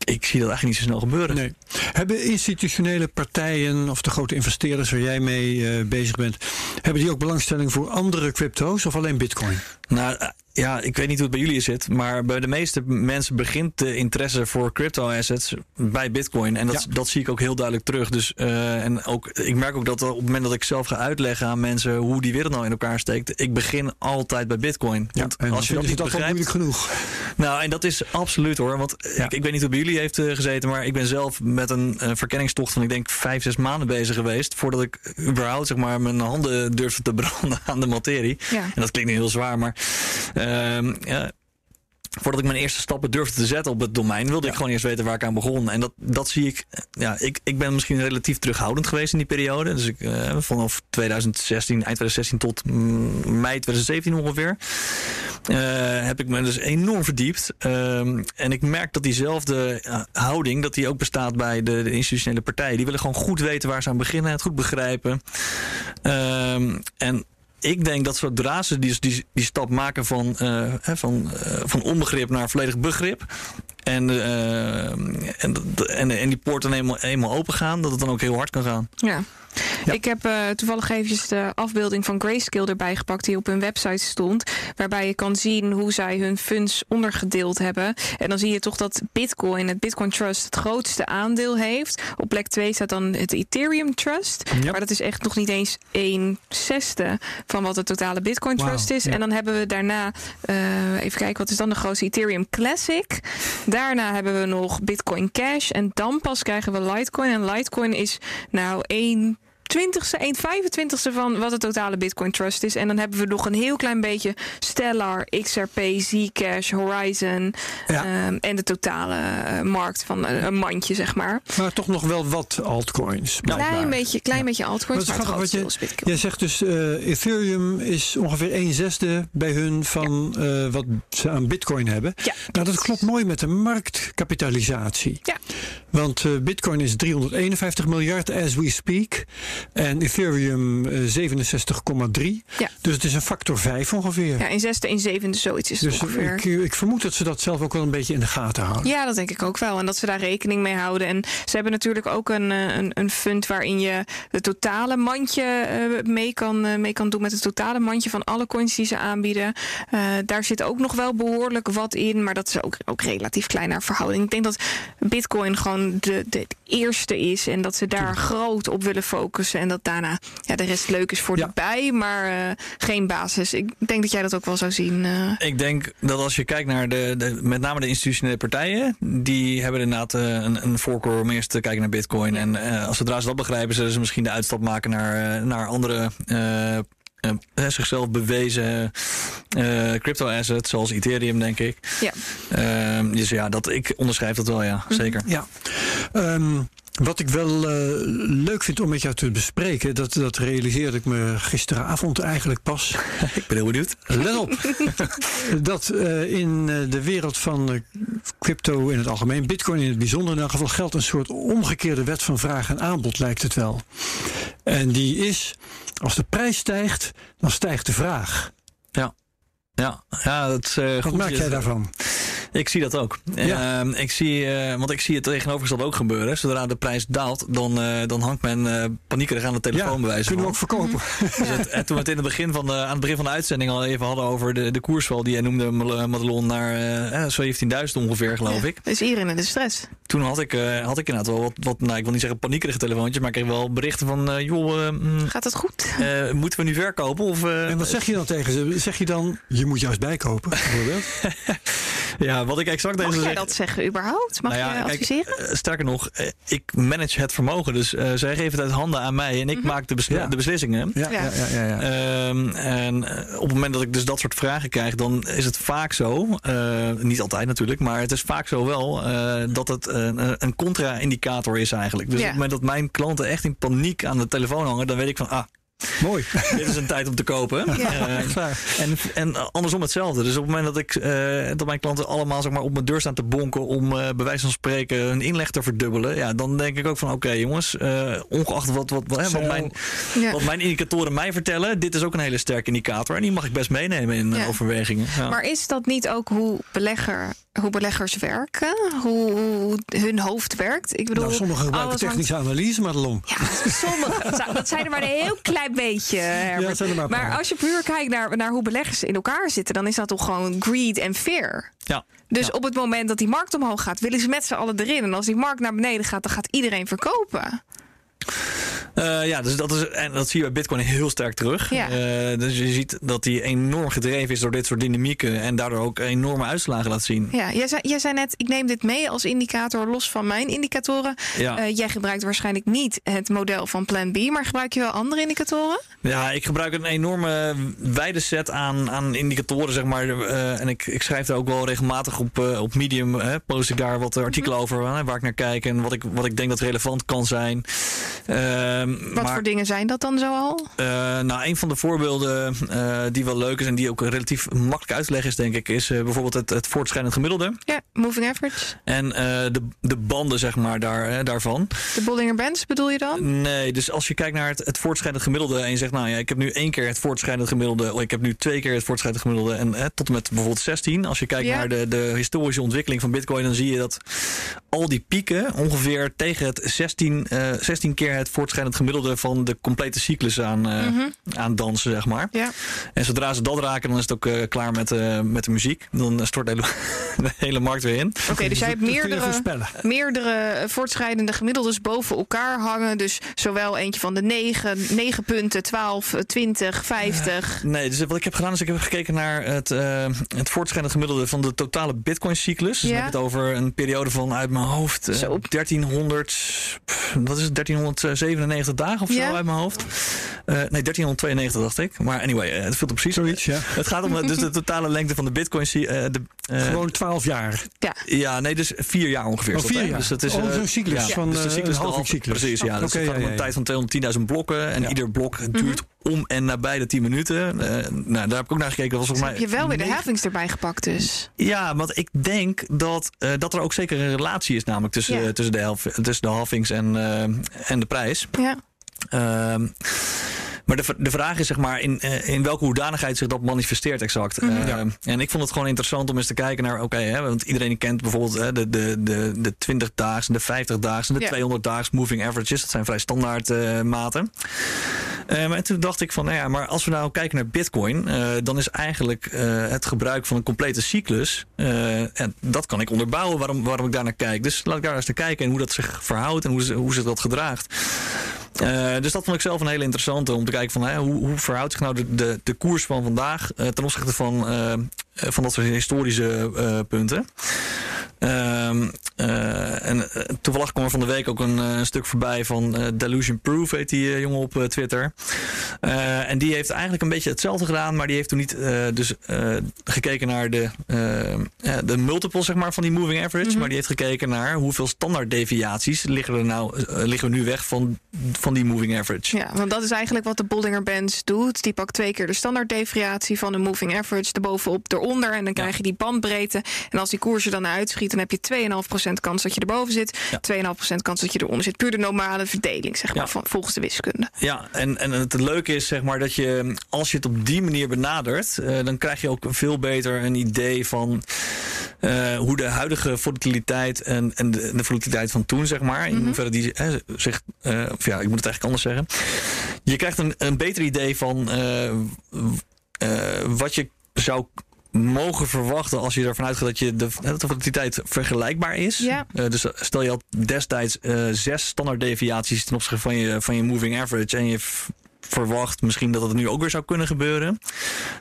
S3: ik zie dat eigenlijk niet zo snel gebeuren.
S1: Nee. Hebben institutionele partijen of de grote investeerders waar jij mee uh, bezig bent, hebben die ook belangstelling voor andere crypto's of alleen Bitcoin?
S3: Nou ja, ik weet niet hoe het bij jullie zit, maar bij de meeste mensen begint de interesse voor crypto assets bij Bitcoin. En dat,
S1: Ja.
S3: dat zie ik ook heel duidelijk terug. Dus, uh, en ook, ik merk ook dat op het moment dat ik zelf ga uitleggen aan mensen hoe die wereld nou in elkaar steekt, ik begin altijd bij Bitcoin.
S1: Ja,
S3: Want
S1: en
S3: als je dat niet
S1: dat
S3: begrijpt,
S1: moeilijk genoeg.
S3: nou, en dat is absoluut hoor. Want
S1: Ja.
S3: ik, ik weet niet hoe bij jullie heeft uh, gezeten, maar ik ben zelf met een uh, verkenningstocht van ik denk vijf, zes maanden bezig geweest. Voordat ik überhaupt zeg maar mijn handen durfde te branden aan de materie.
S2: Ja.
S3: En dat klinkt nu heel zwaar, maar uh, ja, voordat ik mijn eerste stappen durfde te zetten op het domein, wilde
S1: Ja.
S3: ik gewoon eerst weten waar ik aan begon. En dat, dat zie ik. Ja, ik, ik ben misschien relatief terughoudend geweest in die periode. Dus ik uh, vanaf 2016, eind 2016 tot mm, mei 2017 ongeveer. Uh, heb ik me dus enorm verdiept. Um, en ik merk dat diezelfde uh, houding, dat die ook bestaat bij de, de, institutionele partijen. Die willen gewoon goed weten waar ze aan beginnen, het goed begrijpen. Um, en ik denk dat zodra ze die, die, die stap maken van, uh, van, uh, van onbegrip naar volledig begrip. En, uh, en, en, en die poort dan eenmaal, eenmaal open gaan, dat het dan ook heel hard kan gaan.
S2: Ja. Ik heb eh, toevallig eventjes de afbeelding van Grayscale erbij gepakt die op hun website stond. Waarbij je kan zien hoe zij hun funds ondergedeeld hebben. En dan zie je toch dat Bitcoin, het Bitcoin Trust, het grootste aandeel heeft. Op plek 2 staat dan het Ethereum Trust. Maar dat is echt nog niet eens 1 zesde van wat het totale Bitcoin. Trust is. En dan hebben we daarna, eh, even kijken, wat is dan de grootste Ethereum Classic. Daarna hebben we nog Bitcoin Cash. En dan pas krijgen we Litecoin. En Litecoin is nou 1 twintigste, 1 25ste van wat de totale Bitcoin Trust is. En dan hebben we nog een heel klein beetje Stellar, XRP, Zcash, Horizon. Ehm, en de totale eh, markt van eh, een, mandje, zeg maar.
S1: Maar toch nog wel wat altcoins. Een
S2: Klein beetje, klein beetje altcoins.
S1: Maar, wat
S2: je,
S1: jij zegt dus eh, Ethereum is ongeveer 1 zesde bij hun van wat ze aan Bitcoin hebben. Nou, dat klopt mooi met de marktkapitalisatie.
S2: Ja.
S1: Want Bitcoin is 351 miljard as we speak. En Ethereum eh, 67,3.
S2: Ja.
S1: Dus het is een factor 5 ongeveer.
S2: Ja, in zesde, in zevende, zoiets is het
S1: dus
S2: ongeveer.
S1: ik, ik vermoed dat ze dat zelf ook wel een beetje in de gaten houden.
S2: Ja, dat denk ik ook wel. En dat ze daar rekening mee houden. En ze hebben natuurlijk ook een, eh, een, een fund waarin je het totale mandje eh, mee, kan, eh, mee kan doen. Met het totale mandje van alle coins die ze aanbieden. Eh, daar zit ook nog wel behoorlijk wat in. Maar dat is ook, ook relatief klein naar verhouding. Ik denk dat Bitcoin gewoon de, de eerste is. En dat ze daar groot op willen focussen. En dat daarna ja, de rest leuk is voor
S1: Ja.
S2: de bij. Maar eh, geen basis. Ik denk dat jij dat ook wel zou zien. eh.
S3: Ik denk dat als je kijkt naar de, de met name de institutionele partijen, die hebben inderdaad eh, een, een voorkeur om eerst te kijken naar Bitcoin. En eh, als zodra ze dat begrijpen, zullen ze misschien de uitstap maken naar, naar andere. zichzelf bewezen eh, crypto assets zoals Ethereum denk ik.
S2: ja.
S3: Ehm, dus ja, dat, ik onderschrijf dat wel, ja, zeker.
S1: Ja. Ehm, wat ik wel eh, leuk vind om met jou te bespreken, dat, dat realiseerde ik me gisteravond eigenlijk pas.
S3: Ik ben heel benieuwd.
S1: Let op. dat eh, in eh, de wereld van crypto in het algemeen, bitcoin in het bijzonder, in elk geval geldt een soort omgekeerde wet van vraag en aanbod, lijkt het wel. En die is, als de prijs stijgt, dan stijgt de vraag.
S3: Ja, ja dat is,
S1: Wat
S3: goed.
S1: maak jij daarvan?
S3: Ik zie dat ook.
S1: Ja.
S3: Ehm, ik zie, eh, want ik zie het tegenovergestelde ook gebeuren. Zodra de prijs daalt, dan, eh, dan hangt men eh paniekerig aan de telefoon wijze
S1: kunnen we ook verkopen.
S3: Dus het- en toen we het in het begin van de, aan het begin van de uitzending al even hadden over de, de koersval die jij noemde, Madelon, naar eh, 17.000 ongeveer, geloof ik.
S2: Dus iedereen in de stress.
S3: Toen had ik, had ik inderdaad wel wat, wat, nou ik wil niet zeggen paniekerige telefoontjes, maar ik kreeg wel berichten van, joh, mm,
S2: Gaat het goed?
S3: moeten we nu verkopen? Of,
S1: En wat zeg je dan tegen ze? Zeg je dan, je moet juist bijkopen, bijvoorbeeld?
S3: ja, wat ik exact
S2: Mag
S3: ze
S2: jij
S3: zeg-
S2: dat zeggen überhaupt? Mag
S3: Nou ja,
S2: je adviseren?
S3: eh, sterker nog, eh, ik manage het vermogen. Dus eh, zij geven het uit handen aan mij en ik maak de, besli-
S1: Ja.
S3: de beslissingen.
S1: Ja, ja, ja. ja, ja.
S3: Ehm, en op het moment dat ik dus dat soort vragen krijg, dan is het vaak zo, eh, niet altijd natuurlijk, maar het is vaak zo wel eh, dat het een, een contra-indicator is eigenlijk. Dus
S2: Ja.
S3: op het moment dat mijn klanten echt in paniek aan de telefoon hangen, dan weet ik van, ah,
S1: Mooi.
S3: dit is een tijd om te kopen. Eh,
S1: Echt waar.
S3: en, en andersom hetzelfde. Dus op het moment dat ik eh, dat mijn klanten allemaal zeg maar, op mijn deur staan te bonken om eh bij wijze van spreken hun inleg te verdubbelen, ja, dan denk ik ook van oké jongens, eh, ongeacht wat, wat, wat, hè, wat,
S1: Zo.
S3: mijn,
S2: Ja.
S3: wat mijn indicatoren mij vertellen, dit is ook een hele sterke indicator en die mag ik best meenemen in eh,
S2: Ja.
S3: overwegingen. Ja.
S2: Maar is dat niet ook hoe, belegger, hoe beleggers werken? Hoe, hoe hun hoofd werkt? Ik bedoel,
S1: Nou, sommigen gebruiken
S2: hangt-
S1: technische analyse, Madelon.
S2: Ja, sommige. dat zijn er maar een heel klein beetje, Herbert.
S1: Ja, er maar een
S2: maar als je puur kijkt naar, naar hoe beleggers in elkaar zitten... dan is dat toch gewoon greed en fear.
S3: ja.
S2: Dus
S3: Ja.
S2: op het moment dat die markt omhoog gaat... willen ze met z'n allen erin. En als die markt naar beneden gaat, dan gaat iedereen verkopen.
S3: Eh, ja, dus dat, is, en dat zie je bij Bitcoin heel sterk terug.
S2: Ja.
S3: Eh, dus je ziet dat die enorm gedreven is door dit soort dynamieken en daardoor ook enorme uitslagen laat zien.
S2: Ja, jij zei, jij zei net, ik neem dit mee als indicator los van mijn indicatoren.
S3: Ja.
S2: Eh, jij gebruikt waarschijnlijk niet het model van Plan B, maar gebruik je wel andere indicatoren?
S3: Ja, ik gebruik een enorme wijde set aan, aan indicatoren, zeg maar. En ik, ik schrijf daar ook wel regelmatig op, op Medium. Hè, post ik daar wat artikelen over hè, waar ik naar kijk en wat ik, wat ik denk dat relevant kan zijn. Ehm,
S2: Wat
S3: maar,
S2: voor dingen zijn dat dan zo al?
S3: eh, nou, een van de voorbeelden eh, die wel leuk is en die ook relatief makkelijk uit te leggen is, denk ik, is eh, bijvoorbeeld het, het voortschrijdend gemiddelde.
S2: Ja, moving average.
S3: En de, de banden, zeg maar, daar, hè, daarvan.
S2: De Bollinger Bands bedoel je dan?
S3: Nee, dus als je kijkt naar het, het voortschrijdend gemiddelde en je zegt, nou ja, ik heb nu één keer het voortschrijdend gemiddelde, of ik heb nu twee keer het voortschrijdend gemiddelde en hè, tot en met bijvoorbeeld 16. Als je kijkt
S2: Ja.
S3: naar de, de historische ontwikkeling van Bitcoin, dan zie je dat al die pieken ongeveer tegen het 16, eh 16 keer het voortschrijdend gemiddelde van de complete cyclus aan, eh, aan dansen, zeg maar.
S2: Ja.
S3: En zodra ze dat raken, dan is het ook eh, klaar met, eh, met de muziek. Dan stort de hele, de hele markt weer in.
S2: Oké, dus jij hebt meerdere,
S1: voorspellen.
S2: meerdere eh, voortschrijdende gemiddeldes boven elkaar hangen. Dus zowel eentje van de 9, 9 punten, 12, eh, 20, 50.
S3: Nee, dus wat ik heb gedaan is ik heb gekeken naar het, eh, het voortschrijdend gemiddelde van de totale Bitcoin-cyclus. Dus
S2: Ja.
S3: dan heb je het over een periode van uit mijn hoofd eh,
S2: Zo.
S3: 1300, pff, wat is het, 1397 dagen of
S2: Ja.
S3: zo uit mijn hoofd. Eh, nee, 1392 dacht ik. Maar anyway, eh, het viel er precies.
S1: Zoiets, ja.
S3: Het gaat om eh, dus de totale lengte van de Bitcoin. eh, de, eh,
S1: Gewoon 12 jaar.
S2: Ja.
S3: ja, nee, dus vier jaar ongeveer.
S1: Oh, vier jaar.
S3: Dus dat is
S1: Oh,
S3: eh,
S1: zo'n cyclus
S3: ja,
S1: van,
S3: dus de
S1: eh,
S3: cyclus
S1: een halve cyclus.
S3: Precies, ja. Dus het gaat
S1: ja,
S3: om een
S1: ja.
S3: tijd van 210.000 blokken. En
S1: Ja.
S3: ieder blok duurt om en nabij de 10 minuten. Eh, nou, daar heb ik ook naar gekeken. Dat was
S2: Dus
S3: volgens
S2: heb
S3: mij
S2: je wel weer de heffings erbij gepakt dus.
S3: Ja, want ik denk dat, eh, dat er ook zeker een relatie is namelijk tussen,
S2: Ja.
S3: tussen, de, helf, tussen de halvings en, eh, en de prijs.
S2: Ja.
S3: Ehm, maar de, de vraag is zeg maar in, eh, in welke hoedanigheid zich dat manifesteert exact.
S2: Mhm.
S3: Ehm, En ik vond het gewoon interessant om eens te kijken naar, oké, hè, want iedereen kent bijvoorbeeld hè, de, de, de, de 20-daags, de 50-daags en de
S2: Ja.
S3: 200-daags moving averages. Dat zijn vrij standaard eh, maten. En toen dacht ik van, nou ja, maar als we nou kijken naar Bitcoin, eh, dan is eigenlijk eh, het gebruik van een complete cyclus, eh, en dat kan ik onderbouwen waarom, waarom ik daar naar kijk. Dus laat ik daar eens naar kijken en hoe dat zich verhoudt en hoe, hoe zich dat gedraagt. Eh, dus dat vond ik zelf een hele interessante om te kijken van hè, hoe, hoe verhoudt zich nou de, de, de koers van vandaag eh, ten opzichte van, eh, van dat soort historische eh, punten. Eh, en eh, toevallig kwam er van de week ook een, eh, stuk voorbij van eh, Delusion Proof, heet die eh, jongen op eh, Twitter. Eh, en die heeft eigenlijk een beetje hetzelfde gedaan, maar die heeft toen niet eh, dus, eh, gekeken naar de, eh, de multiple zeg maar, van die moving average, maar die heeft gekeken naar hoeveel standaard deviaties liggen er nou eh, liggen we nu weg van, van die moving average.
S2: ja, want dat is eigenlijk wat de Bollinger Bands doet. Die pakt twee keer de standaarddeviatie van de moving average erbovenop, eronder. En dan krijg je die bandbreedte. En als die koers er dan uitschiet, dan heb je 2,5% kans dat je erboven zit.
S3: Ja.
S2: 2,5% kans dat je eronder zit. Puur de normale verdeling, zeg maar, van, volgens de wiskunde.
S3: Ja, en, en het leuke is zeg maar dat je, als je het op die manier benadert, eh, dan krijg je ook veel beter een idee van eh, hoe de huidige volatiliteit en, en de, de volatiliteit van toen, zeg maar, in hoeverre die eh, zich, eh, of ja, ik moet het eigenlijk anders zeggen. Je krijgt een, een beter idee van wat je zou mogen verwachten als je ervan uitgaat dat je de, volatiliteit vergelijkbaar is.
S2: Ja.
S3: Eh, dus stel je had destijds eh, zes standaard deviaties ten opzichte van je, van je moving average en je verwacht misschien dat het nu ook weer zou kunnen gebeuren.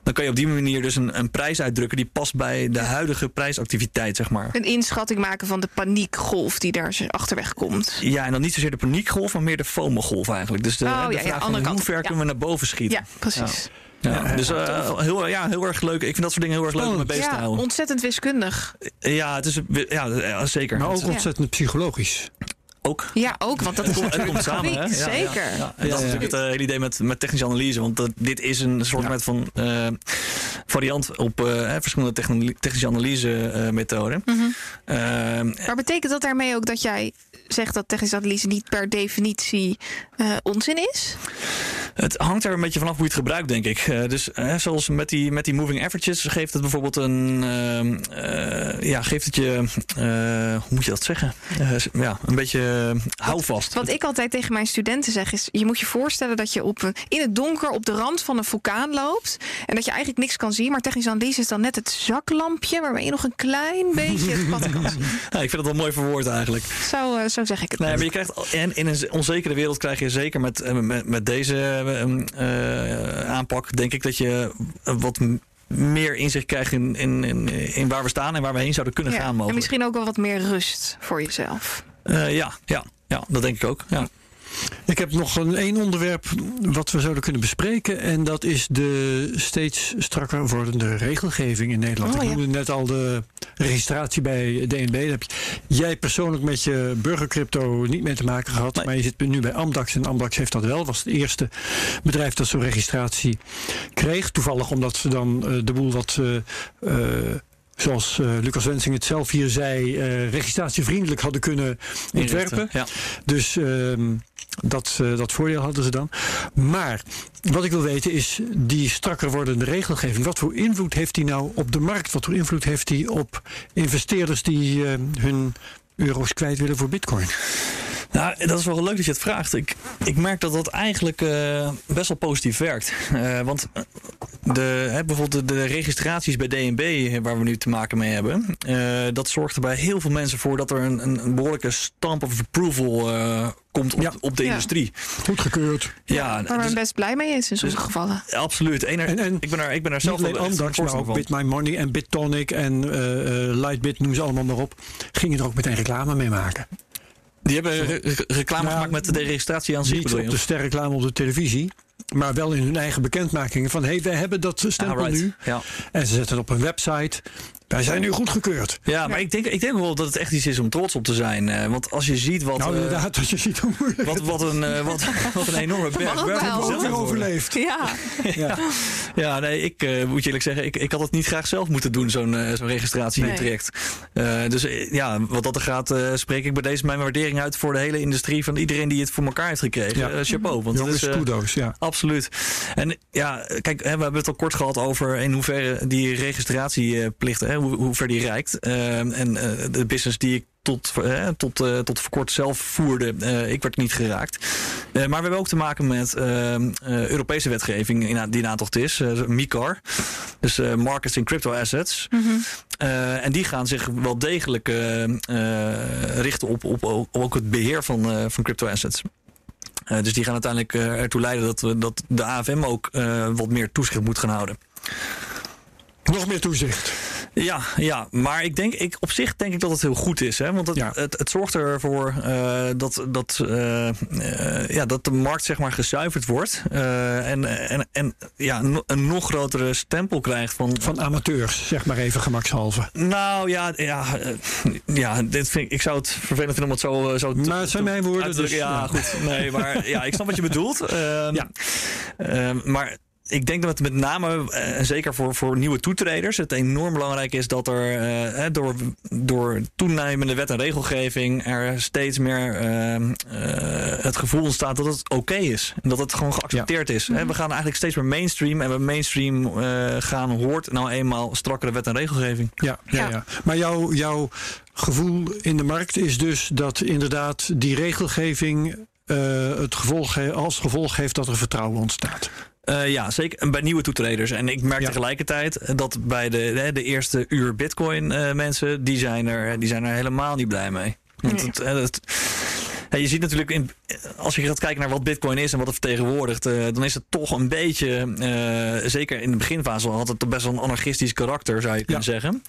S3: Dan kan je op die manier dus een, een prijs uitdrukken die past bij de huidige prijsactiviteit, zeg maar.
S2: Een inschatting maken van de paniekgolf die daar achterweg komt.
S3: Ja, en dan niet zozeer de paniekgolf, maar meer de FOMO-golf eigenlijk. Dus de,
S2: Oh,
S3: de
S2: ja, ja,
S3: vraag van
S2: andere
S3: hoe ver
S2: Ja.
S3: kunnen we naar boven schieten.
S2: Ja, precies.
S3: Ja, dus eh, heel, ja, heel erg leuk. Ik vind dat soort dingen heel erg leuk om mee bezig te
S2: Ja,
S3: houden.
S2: ontzettend wiskundig.
S3: Ja, het is, ja, ja, zeker.
S1: Maar ook ontzettend psychologisch.
S3: ook.
S2: Ja, ook, want dat komt
S3: het komt samen, hè? Ja,
S2: Zeker.
S3: ja. En
S1: Ja,
S3: dat is natuurlijk het eh, hele idee met, met technische analyse. Want dat, dit is een soort
S1: Ja.
S3: met van eh, variant op eh, verschillende technische analyse eh, methoden.
S2: Mhm.
S3: Ehm,
S2: Maar betekent dat daarmee ook dat jij zegt dat technische analyse niet per definitie eh, onzin is?
S3: Het hangt er een beetje vanaf hoe je het gebruikt, denk ik. Eh, dus eh, zoals met die, met die moving averages geeft het bijvoorbeeld een. ehm, eh, ja, geeft het je. hoe moet je dat zeggen? Ja, een beetje houvast.
S2: Wat ik altijd tegen mijn studenten zeg is: je moet je voorstellen dat je op een, in het donker op de rand van een vulkaan loopt. En dat je eigenlijk niks kan zien. Maar technische analyse is dan net het zaklampje waarmee je nog een klein beetje het pad kan zien.
S3: Ja, ik vind het wel mooi verwoord eigenlijk.
S2: Zo, zo zeg ik het.
S3: Nee, maar je krijgt, en in een onzekere wereld krijg je zeker met, met, met deze aanpak, denk ik dat je wat meer inzicht krijgt in, in, in, in waar we staan en waar we heen zouden kunnen
S2: Ja,
S3: gaan
S2: en
S3: mogelijk.
S2: misschien ook wel wat meer rust voor jezelf.
S3: Eh, ja, ja, ja, dat denk ik ook. Ja.
S1: Ik heb nog een één onderwerp wat we zouden kunnen bespreken. En dat is de steeds strakker wordende regelgeving in Nederland.
S2: Oh,
S1: ik noemde net al de registratie bij DNB. Daar heb jij persoonlijk met je burgercrypto niet mee te maken gehad.
S3: Nee.
S1: Maar je zit nu bij Amdax. En Amdax heeft dat wel. Was het eerste bedrijf dat zo'n registratie kreeg. Toevallig omdat ze dan eh, de boel wat... eh, eh, Zoals eh, Lucas Wensing het zelf hier zei, eh, registratievriendelijk hadden kunnen ontwerpen.
S3: Ja.
S1: Dus ehm, dat, eh, dat voordeel hadden ze dan. Maar wat ik wil weten is die strakker wordende regelgeving. Wat voor invloed heeft die nou op de markt? Wat voor invloed heeft die op investeerders die eh, hun euro's kwijt willen voor bitcoin?
S3: Nou, dat is wel leuk dat je het vraagt. Ik, ik merk dat dat eigenlijk uh, best wel positief werkt. Uh, want de, hè, bijvoorbeeld de, de, registraties bij DNB, waar we nu te maken mee hebben, uh, dat zorgt er bij heel veel mensen voor dat er een, een behoorlijke stamp of approval komt op,
S1: ja.
S3: op de
S2: Ja.
S3: industrie.
S1: Goedgekeurd.
S3: Ja,
S2: Waar men
S3: dus-
S2: best blij mee is in sommige gevallen.
S3: absoluut. Er-
S1: En- en
S3: ik, ben er, ik ben er
S1: Niet
S3: zelf
S1: alleen Amdax, maar ook. Bit My Money en BitTonic en eh, eh, Lightbit, noem ze allemaal maar op. Gingen er ook meteen reclame mee maken.
S3: Die hebben re- re- reclame
S1: Nou,
S3: gemaakt met de registratie aan zich.
S1: Niet op de sterreclame op de televisie, maar wel in hun eigen bekendmakingen van hé, hey, wij hebben dat stempel
S3: Ah, right.
S1: nu.
S3: Ja.
S1: En ze zetten het op een website. Wij zijn nu goedgekeurd.
S3: Ja, maar ik denk, ik denk wel dat het echt iets is om trots op te zijn. eh, want als je ziet wat,
S1: nou
S3: eh,
S1: inderdaad, als je ziet hoe moeilijk
S3: wat, wat, een, eh, wat, wat een enorme berg
S1: weer
S3: worden.
S1: overleeft.
S2: Ja,
S1: Ja.
S3: Ja, nee, ik eh, moet je eerlijk zeggen, ik, ik had het niet graag zelf moeten doen, zo'n zo'n registratietraject. Eh, dus ja, wat dat er gaat, eh, spreek ik bij deze mijn waardering uit voor de hele industrie van iedereen die het voor elkaar heeft gekregen.
S1: Ja.
S3: Chapeau. Want het
S1: Jongens,
S3: is,
S1: kudo's, ja.
S3: Absoluut. En ja, kijk, hè, we hebben het al kort gehad over in hoeverre die registratieplicht, hè, hoe, hoe ver die reikt. Eh, en eh, de business die ik tot, eh, tot, tot voor kort zelf voerde, eh, ik werd niet geraakt. Maar we hebben ook te maken met Europese wetgeving in, die in aantocht is, MiCAR. Dus Markets in Crypto Assets. Eh, en die gaan zich wel degelijk richten op, op, op ook het beheer van, van crypto assets. Dus die gaan uiteindelijk ertoe leiden dat, we, dat de AFM ook wat meer toezicht moet gaan houden.
S1: Nog meer toezicht.
S3: Ja, ja, maar ik denk, ik, op zich denk ik dat het heel goed is. Hè? Want het,
S1: Ja.
S3: het, het zorgt ervoor eh, dat, dat, eh, ja, dat de markt zeg maar, gezuiverd wordt. en en, en ja, een nog grotere stempel krijgt van,
S1: Van amateurs, zeg maar even gemakshalve.
S3: Nou ja, ja, ja dit vind ik, ik zou het vervelend vinden om het zo, zo te-
S1: Maar het zijn mijn woorden, dus,
S3: ja,
S1: ja.
S3: goed. Nee, maar ja, ik snap wat je bedoelt. Ehm,
S1: Ja.
S3: ehm, maar ik denk dat het met name, eh, en zeker voor, voor nieuwe toetreders, het enorm belangrijk is dat er hè, door, door toenemende wet en regelgeving er steeds meer ehm, eh, het gevoel ontstaat dat het oké is. En dat het gewoon geaccepteerd is. Hè, we gaan eigenlijk steeds meer mainstream. En we mainstream eh, gaan hoort nou eenmaal strakkere wet en regelgeving.
S1: Ja, ja,
S2: Ja.
S1: ja. Maar jouw, jouw gevoel in de markt is dus dat inderdaad die regelgeving eh, het gevolg, als gevolg heeft dat er vertrouwen ontstaat.
S3: Eh, ja, zeker. En bij nieuwe toetreders. En ik merk
S1: Ja.
S3: tegelijkertijd dat bij de, de, de eerste uur Bitcoin eh, mensen, die zijn, er, die zijn er helemaal niet blij mee. Want het, eh, het- ja, je ziet natuurlijk, in, als je gaat kijken naar wat Bitcoin is en wat het vertegenwoordigt, eh, dan is het toch een beetje, eh, zeker in de beginfase had het toch best wel een anarchistisch karakter, zou je kunnen zeggen.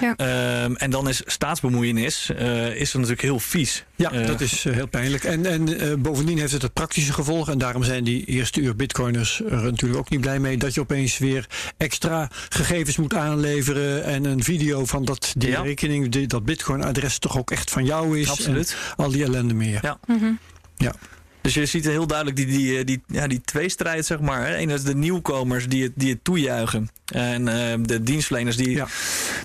S2: Ja.
S3: Ehm, en dan is staatsbemoeienis eh, is er natuurlijk heel vies.
S1: Ja,
S3: Eh,
S1: dat is eh, heel pijnlijk. En, en eh, bovendien heeft het het praktische gevolg. En daarom zijn die eerste uur bitcoiners er natuurlijk ook niet blij mee. Dat je opeens weer extra gegevens moet aanleveren. En een video van dat die
S3: Ja.
S1: rekening, die, dat bitcoin adres toch ook echt van jou is.
S3: Absoluut.
S1: En al die ellende meer.
S3: Ja.
S2: Mhm.
S1: Ja.
S3: Dus je ziet heel duidelijk die, die, eh, die, ja, die tweestrijd, zeg maar. hè. Eén is de nieuwkomers die het, die het toejuichen. En eh, de dienstverleners die,
S1: Ja.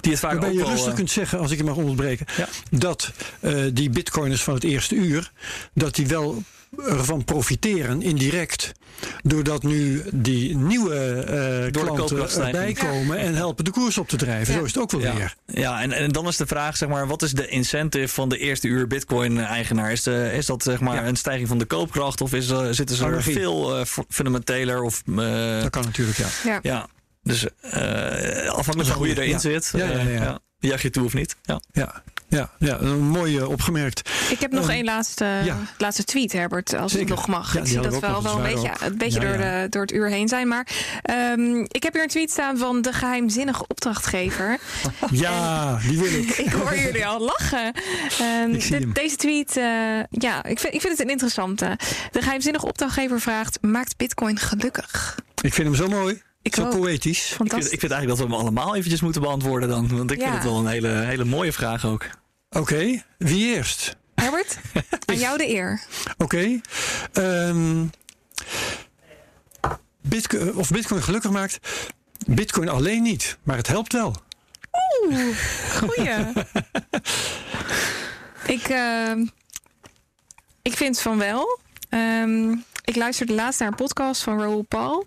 S3: die het vaak
S1: Waarbij
S3: ook
S1: je
S3: wel...
S1: rustig
S3: eh,
S1: kunt zeggen, als ik je mag onderbreken,
S3: Ja.
S1: dat eh, die bitcoiners van het eerste uur, dat die wel ervan profiteren indirect. Doordat nu die nieuwe eh
S3: Door de
S1: klanten erbij komen en helpen de koers op te drijven.
S2: Ja.
S1: Zo is het ook wel
S3: ja,
S1: weer.
S3: ja en, en dan is de vraag, zeg maar, wat is de incentive van de eerste uur Bitcoin-eigenaar? Is, de, is dat zeg maar
S1: Ja.
S3: een stijging van de koopkracht of is, er- zitten ze er veel eh, fu- fundamenteler? Of, eh,
S1: Dat kan natuurlijk, ja.
S2: Ja.
S3: ja, dus eh, afhankelijk van hoe je
S1: Ja.
S3: erin zit,
S1: Ja, ja, ja, ja.
S3: eh, jag je toe of niet. Ja.
S1: Ja, ja, mooi opgemerkt.
S2: Ik heb nog
S1: Ehm,
S2: één laatste,
S1: ja.
S2: laatste tweet, Herbert, als
S1: Zeker.
S2: het nog mag.
S1: Ja,
S2: ik zie dat
S1: we ook
S2: wel, een
S1: eens,
S2: beetje, een beetje
S1: Ja,
S2: door,
S1: ja.
S2: De, door het uur heen zijn. Maar ehm, ik heb hier een tweet staan van de geheimzinnige opdrachtgever.
S1: Ja, die wil ik.
S2: ik hoor jullie al lachen. Ehm,
S1: Ik zie
S2: de-
S1: hem.
S2: deze tweet, eh, ja, ik vind, ik vind het een interessante. De geheimzinnige opdrachtgever vraagt: maakt Bitcoin gelukkig?
S1: Ik vind hem zo mooi.
S2: Ik
S1: zo
S2: ook.
S1: poëtisch.
S3: Ik, vind, ik vind eigenlijk dat we hem allemaal eventjes moeten beantwoorden dan. Want ik
S2: Ja.
S3: vind het wel een hele, hele mooie vraag ook.
S1: Oké, wie eerst?
S2: Herbert, aan jou de eer.
S1: Oké. Ehm, Bitcoin, of Bitcoin gelukkig maakt. Bitcoin alleen niet, maar het helpt wel.
S2: Oeh, goeie. ik, ehm, ik vind van wel. Ehm, ik luisterde laatst naar een podcast van Raoul Paul.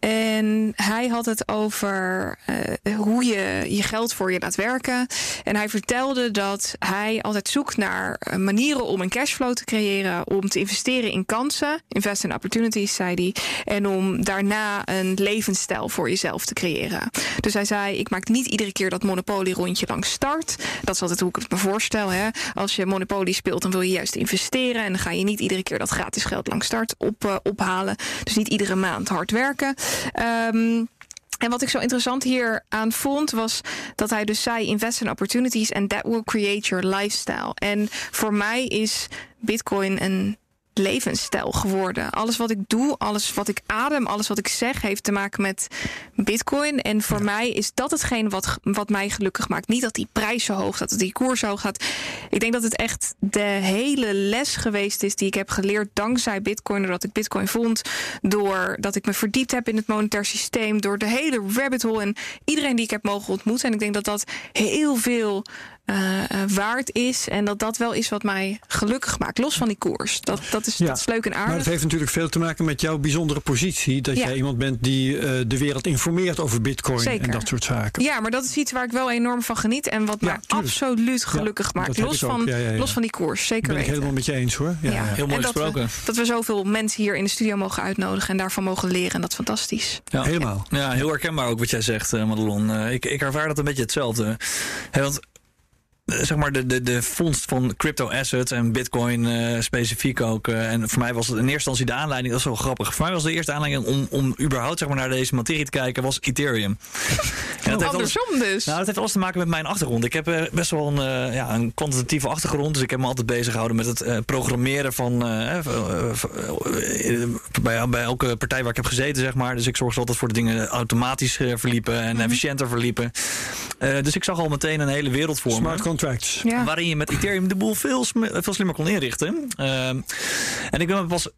S2: En hij had het over uh, hoe je je geld voor je laat werken. En hij vertelde dat hij altijd zoekt naar eh, manieren om een cashflow te creëren, om te investeren in kansen, invest in opportunities, zei hij. En om daarna een levensstijl voor jezelf te creëren. Dus hij zei: Ik maak niet iedere keer dat Monopoly-rondje langs start. Dat is altijd hoe ik het me voorstel. Hè? Als je Monopoly speelt, dan wil je juist investeren. En dan ga je niet iedere keer dat gratis geld langs start op, uh, ophalen. Dus niet iedere maand hard werken. Um, en wat ik zo interessant hier aan vond, was dat hij dus zei: invest in opportunities and that will create your lifestyle. En voor mij is Bitcoin een levensstijl geworden. Alles wat ik doe, alles wat ik adem, alles wat ik zeg, heeft te maken met Bitcoin. En voor mij is dat hetgeen wat, wat mij gelukkig maakt. Niet dat die prijs zo hoog gaat, dat die koers zo hoog gaat. Ik denk dat het echt de hele les geweest is die ik heb geleerd dankzij Bitcoin. Doordat ik Bitcoin vond, doordat ik me verdiept heb in het monetair systeem, door de hele rabbit hole en iedereen die ik heb mogen ontmoeten. En ik denk dat dat heel veel uh, waard is. En dat dat wel is wat mij gelukkig maakt. Los van die koers. Dat, dat, is, dat is leuk en aardig.
S1: Maar het heeft natuurlijk veel te maken met jouw bijzondere positie. Dat jij iemand bent die uh, de wereld informeert over bitcoin
S2: Zeker.
S1: en dat soort zaken.
S2: Ja, maar dat is iets waar ik wel enorm van geniet. En wat mij absoluut gelukkig maakt. Los van, los van die koers. Zeker
S1: ben ik
S2: weten.
S1: helemaal met je eens hoor.
S3: Ja, Heel mooi gesproken.
S2: Dat we, dat we zoveel mensen hier in de studio mogen uitnodigen. En daarvan mogen leren. En dat is fantastisch.
S1: Ja, helemaal.
S3: Ja, heel herkenbaar ook wat jij zegt, Madelon. ik, ik ervaar dat een beetje hetzelfde. Hey, want eh, zeg maar de, de, de vondst van crypto assets en bitcoin uh, specifiek ook. Uh, en voor mij was het in eerste instantie de aanleiding, dat is wel grappig. Voor mij was de eerste aanleiding om, om überhaupt zeg maar, naar deze materie te kijken, was Ethereum.
S2: en dat andersom alles, dus.
S3: Nou, dat heeft alles te maken met mijn achtergrond. Ik heb best wel een, ja, een kwantitatieve achtergrond. Dus ik heb me altijd bezig gehouden met het programmeren van bij, bij elke partij waar ik heb gezeten, zeg maar. Dus ik zorgde altijd voor de dingen automatisch verliepen en mm efficiënter verliepen. dus ik zag al meteen een hele wereld voor
S1: Smart
S3: me.
S1: Contracts.
S3: Ja. Waarin je met Ethereum de boel veel, veel slimmer kon inrichten. Uh, en ik ben me pas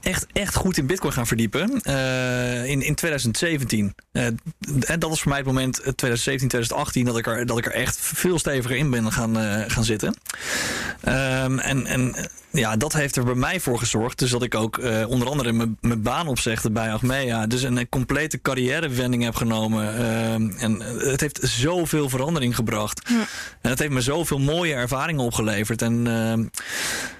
S3: echt, echt goed in Bitcoin gaan verdiepen uh, in, in 2017. Uh, en dat was voor mij het moment 2017, 2018 dat ik er, dat ik er echt veel steviger in ben gaan, uh, gaan zitten. Um, en, en ja, dat heeft er bij mij voor gezorgd. Dus dat ik ook uh, onder andere mijn baan opzegde bij Achmea. Dus een, complete carrièrewending heb genomen. Uh, en het heeft zoveel verandering gebracht. Ja. En het heeft me zoveel mooie ervaringen opgeleverd. En uh,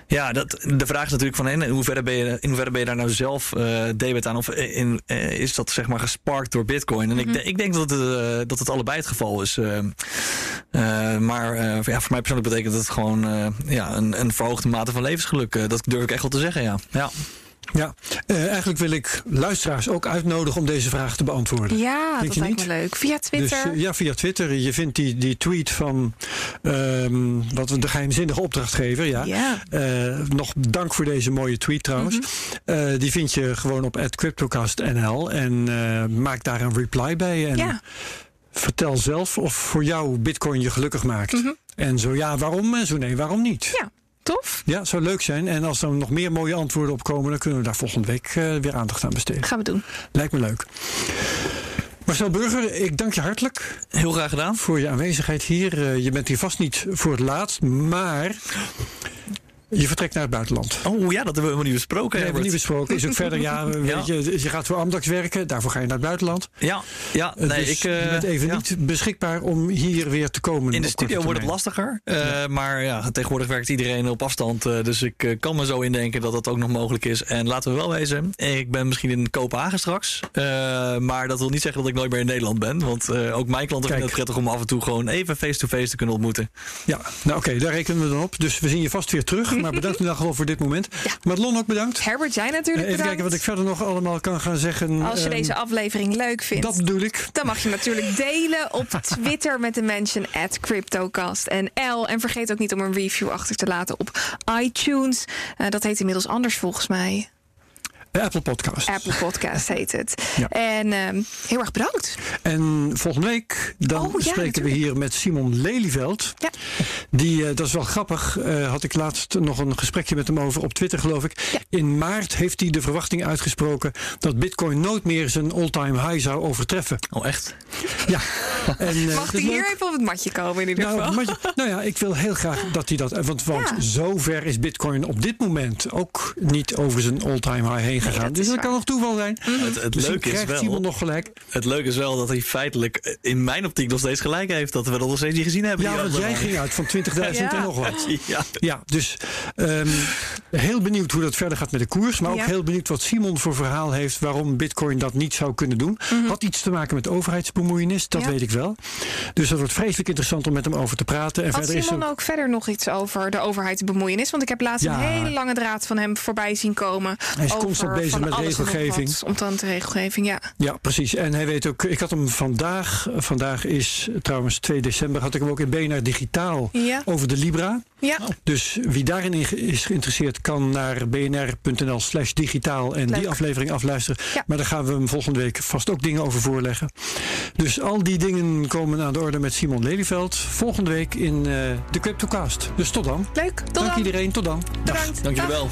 S3: ja, dat, de vraag is natuurlijk van in hoeverre ben je, in hoeverre ben je daar nou zelf debet aan? Of in, is dat zeg maar gesparkt door bitcoin? En mm -hmm. ik, ik denk dat het, dat het allebei het geval is. maar ja, voor mij persoonlijk betekent het gewoon ja, een, een verhoogde mate van levensgeluk. dat durf ik echt wel te zeggen, ja. ja.
S1: Ja, uh, eigenlijk wil ik luisteraars ook uitnodigen om deze vraag te beantwoorden.
S2: Ja,
S1: Denk
S2: dat lijkt me leuk. Via Twitter.
S1: Dus, uh, ja, via Twitter. Je vindt die, die tweet van um, wat de geheimzinnige opdrachtgever. Ja.
S2: ja.
S1: Uh, nog dank voor deze mooie tweet trouwens. Mm -hmm. die vind je gewoon op CryptocastNL. En maak daar een reply bij. En
S2: ja.
S1: vertel zelf of voor jou Bitcoin je gelukkig maakt. Mm -hmm. En zo ja, waarom? En zo nee, waarom niet?
S2: Ja. Tof.
S1: Ja, zou leuk zijn. En als er nog meer mooie antwoorden op komen, dan kunnen we daar volgende week uh, weer aandacht aan besteden.
S2: Gaan we doen.
S1: Lijkt me leuk. Marcel Burger, ik dank je hartelijk.
S3: Heel graag gedaan.
S1: Voor je aanwezigheid hier. Uh, je bent hier vast niet voor het laatst, maar je vertrekt naar het buitenland.
S3: Oh ja, dat hebben we helemaal niet besproken.
S1: Nee, hebben we niet besproken. Is ook verder, ja, weet ja. Je, je gaat voor Amdax werken, daarvoor ga je naar het buitenland.
S3: Ja, ja nee,
S1: dus
S3: ik, uh,
S1: je bent even
S3: ja.
S1: niet beschikbaar om hier weer te komen.
S3: In de studio wordt het lastiger, uh, ja. maar ja, tegenwoordig werkt iedereen op afstand. Uh, dus ik kan me zo indenken dat dat ook nog mogelijk is. En laten we wel wezen, ik ben misschien in Kopenhagen straks. maar dat wil niet zeggen dat ik nooit meer in Nederland ben. Want ook mijn klanten vinden het prettig om af en toe gewoon even face-to-face -face te kunnen ontmoeten.
S1: Ja, nou oké, okay, daar rekenen we dan op. Dus we zien je vast weer terug. Maar bedankt in ieder geval voor dit moment.
S2: Ja.
S1: Madelon ook bedankt.
S2: Herbert, jij natuurlijk
S1: Even
S2: bedankt.
S1: kijken wat ik verder nog allemaal kan gaan zeggen.
S2: Als je
S1: um,
S2: deze aflevering leuk vindt.
S1: Dat bedoel ik.
S2: Dan mag je natuurlijk delen op Twitter met de mention at CryptocastNL. En vergeet ook niet om een review achter te laten op iTunes. Uh, dat heet inmiddels anders volgens mij.
S1: Apple Podcast.
S2: Apple Podcast heet het. Ja. En um, heel erg bedankt.
S1: En volgende week dan
S2: oh, ja,
S1: spreken
S2: natuurlijk.
S1: we hier met Simon Lelyveld.
S2: Ja.
S1: Die, uh, dat is wel grappig, uh, had ik laatst nog een gesprekje met hem over op Twitter geloof ik.
S2: Ja.
S1: In maart heeft hij de verwachting uitgesproken dat Bitcoin nooit meer zijn all-time high zou overtreffen.
S3: Oh echt?
S1: Ja. En, uh,
S2: Mag hij hier even op het matje komen in ieder
S1: nou,
S2: geval?
S1: Matje, nou ja, ik wil heel graag dat hij dat... Want, want
S2: Ja.
S1: zover is Bitcoin op dit moment ook niet over zijn all-time high heen gegaan.
S2: dat
S1: dus
S2: is
S1: dat kan nog toeval zijn.
S3: Het, het
S1: Misschien
S3: leuke is
S1: Simon
S3: wel,
S1: nog gelijk.
S3: het leuke is wel dat hij feitelijk in mijn optiek nog steeds gelijk heeft. Dat we dat nog steeds niet gezien hebben.
S1: Ja, want jij ging uit van 20.000
S2: Ja.
S1: en nog wat.
S3: Ja.
S1: Ja, dus ehm, heel benieuwd hoe dat verder gaat met de koers. Maar ook
S2: Ja.
S1: heel benieuwd wat Simon voor verhaal heeft waarom Bitcoin dat niet zou kunnen doen. Had iets te maken met overheidsbemoeienis, dat
S2: Mhm. Ja.
S1: weet ik wel. Dus dat wordt vreselijk interessant om met hem over te praten. En
S2: Had
S1: verder is
S2: Simon
S1: er.
S2: ook verder nog iets over de overheidsbemoeienis? Want ik heb laatst
S1: Ja.
S2: een hele lange draad van hem voorbij zien komen.
S1: Hij is
S2: over
S1: bezig met regelgeving.
S2: wat Omtrent de regelgeving, ja.
S1: Ja, precies. En hij weet ook, ik had hem vandaag, vandaag is trouwens 2 december, had ik hem ook in BNR Digitaal
S2: Ja.
S1: over de Libra.
S2: Ja,
S1: Dus wie daarin is geïnteresseerd, kan naar bnr.nl slash digitaal en
S2: Leuk.
S1: die aflevering afluisteren.
S2: Ja.
S1: Maar daar gaan we hem volgende week vast ook dingen over voorleggen. Dus al die dingen komen aan de orde met Simon Lelyveld. Volgende week in eh, de Cryptocast. Dus tot dan.
S2: leuk. Tot
S1: Dank
S2: dan.
S1: iedereen, tot dan. Dag.
S2: Bedankt.
S3: Dank jullie
S2: Dag.
S3: wel.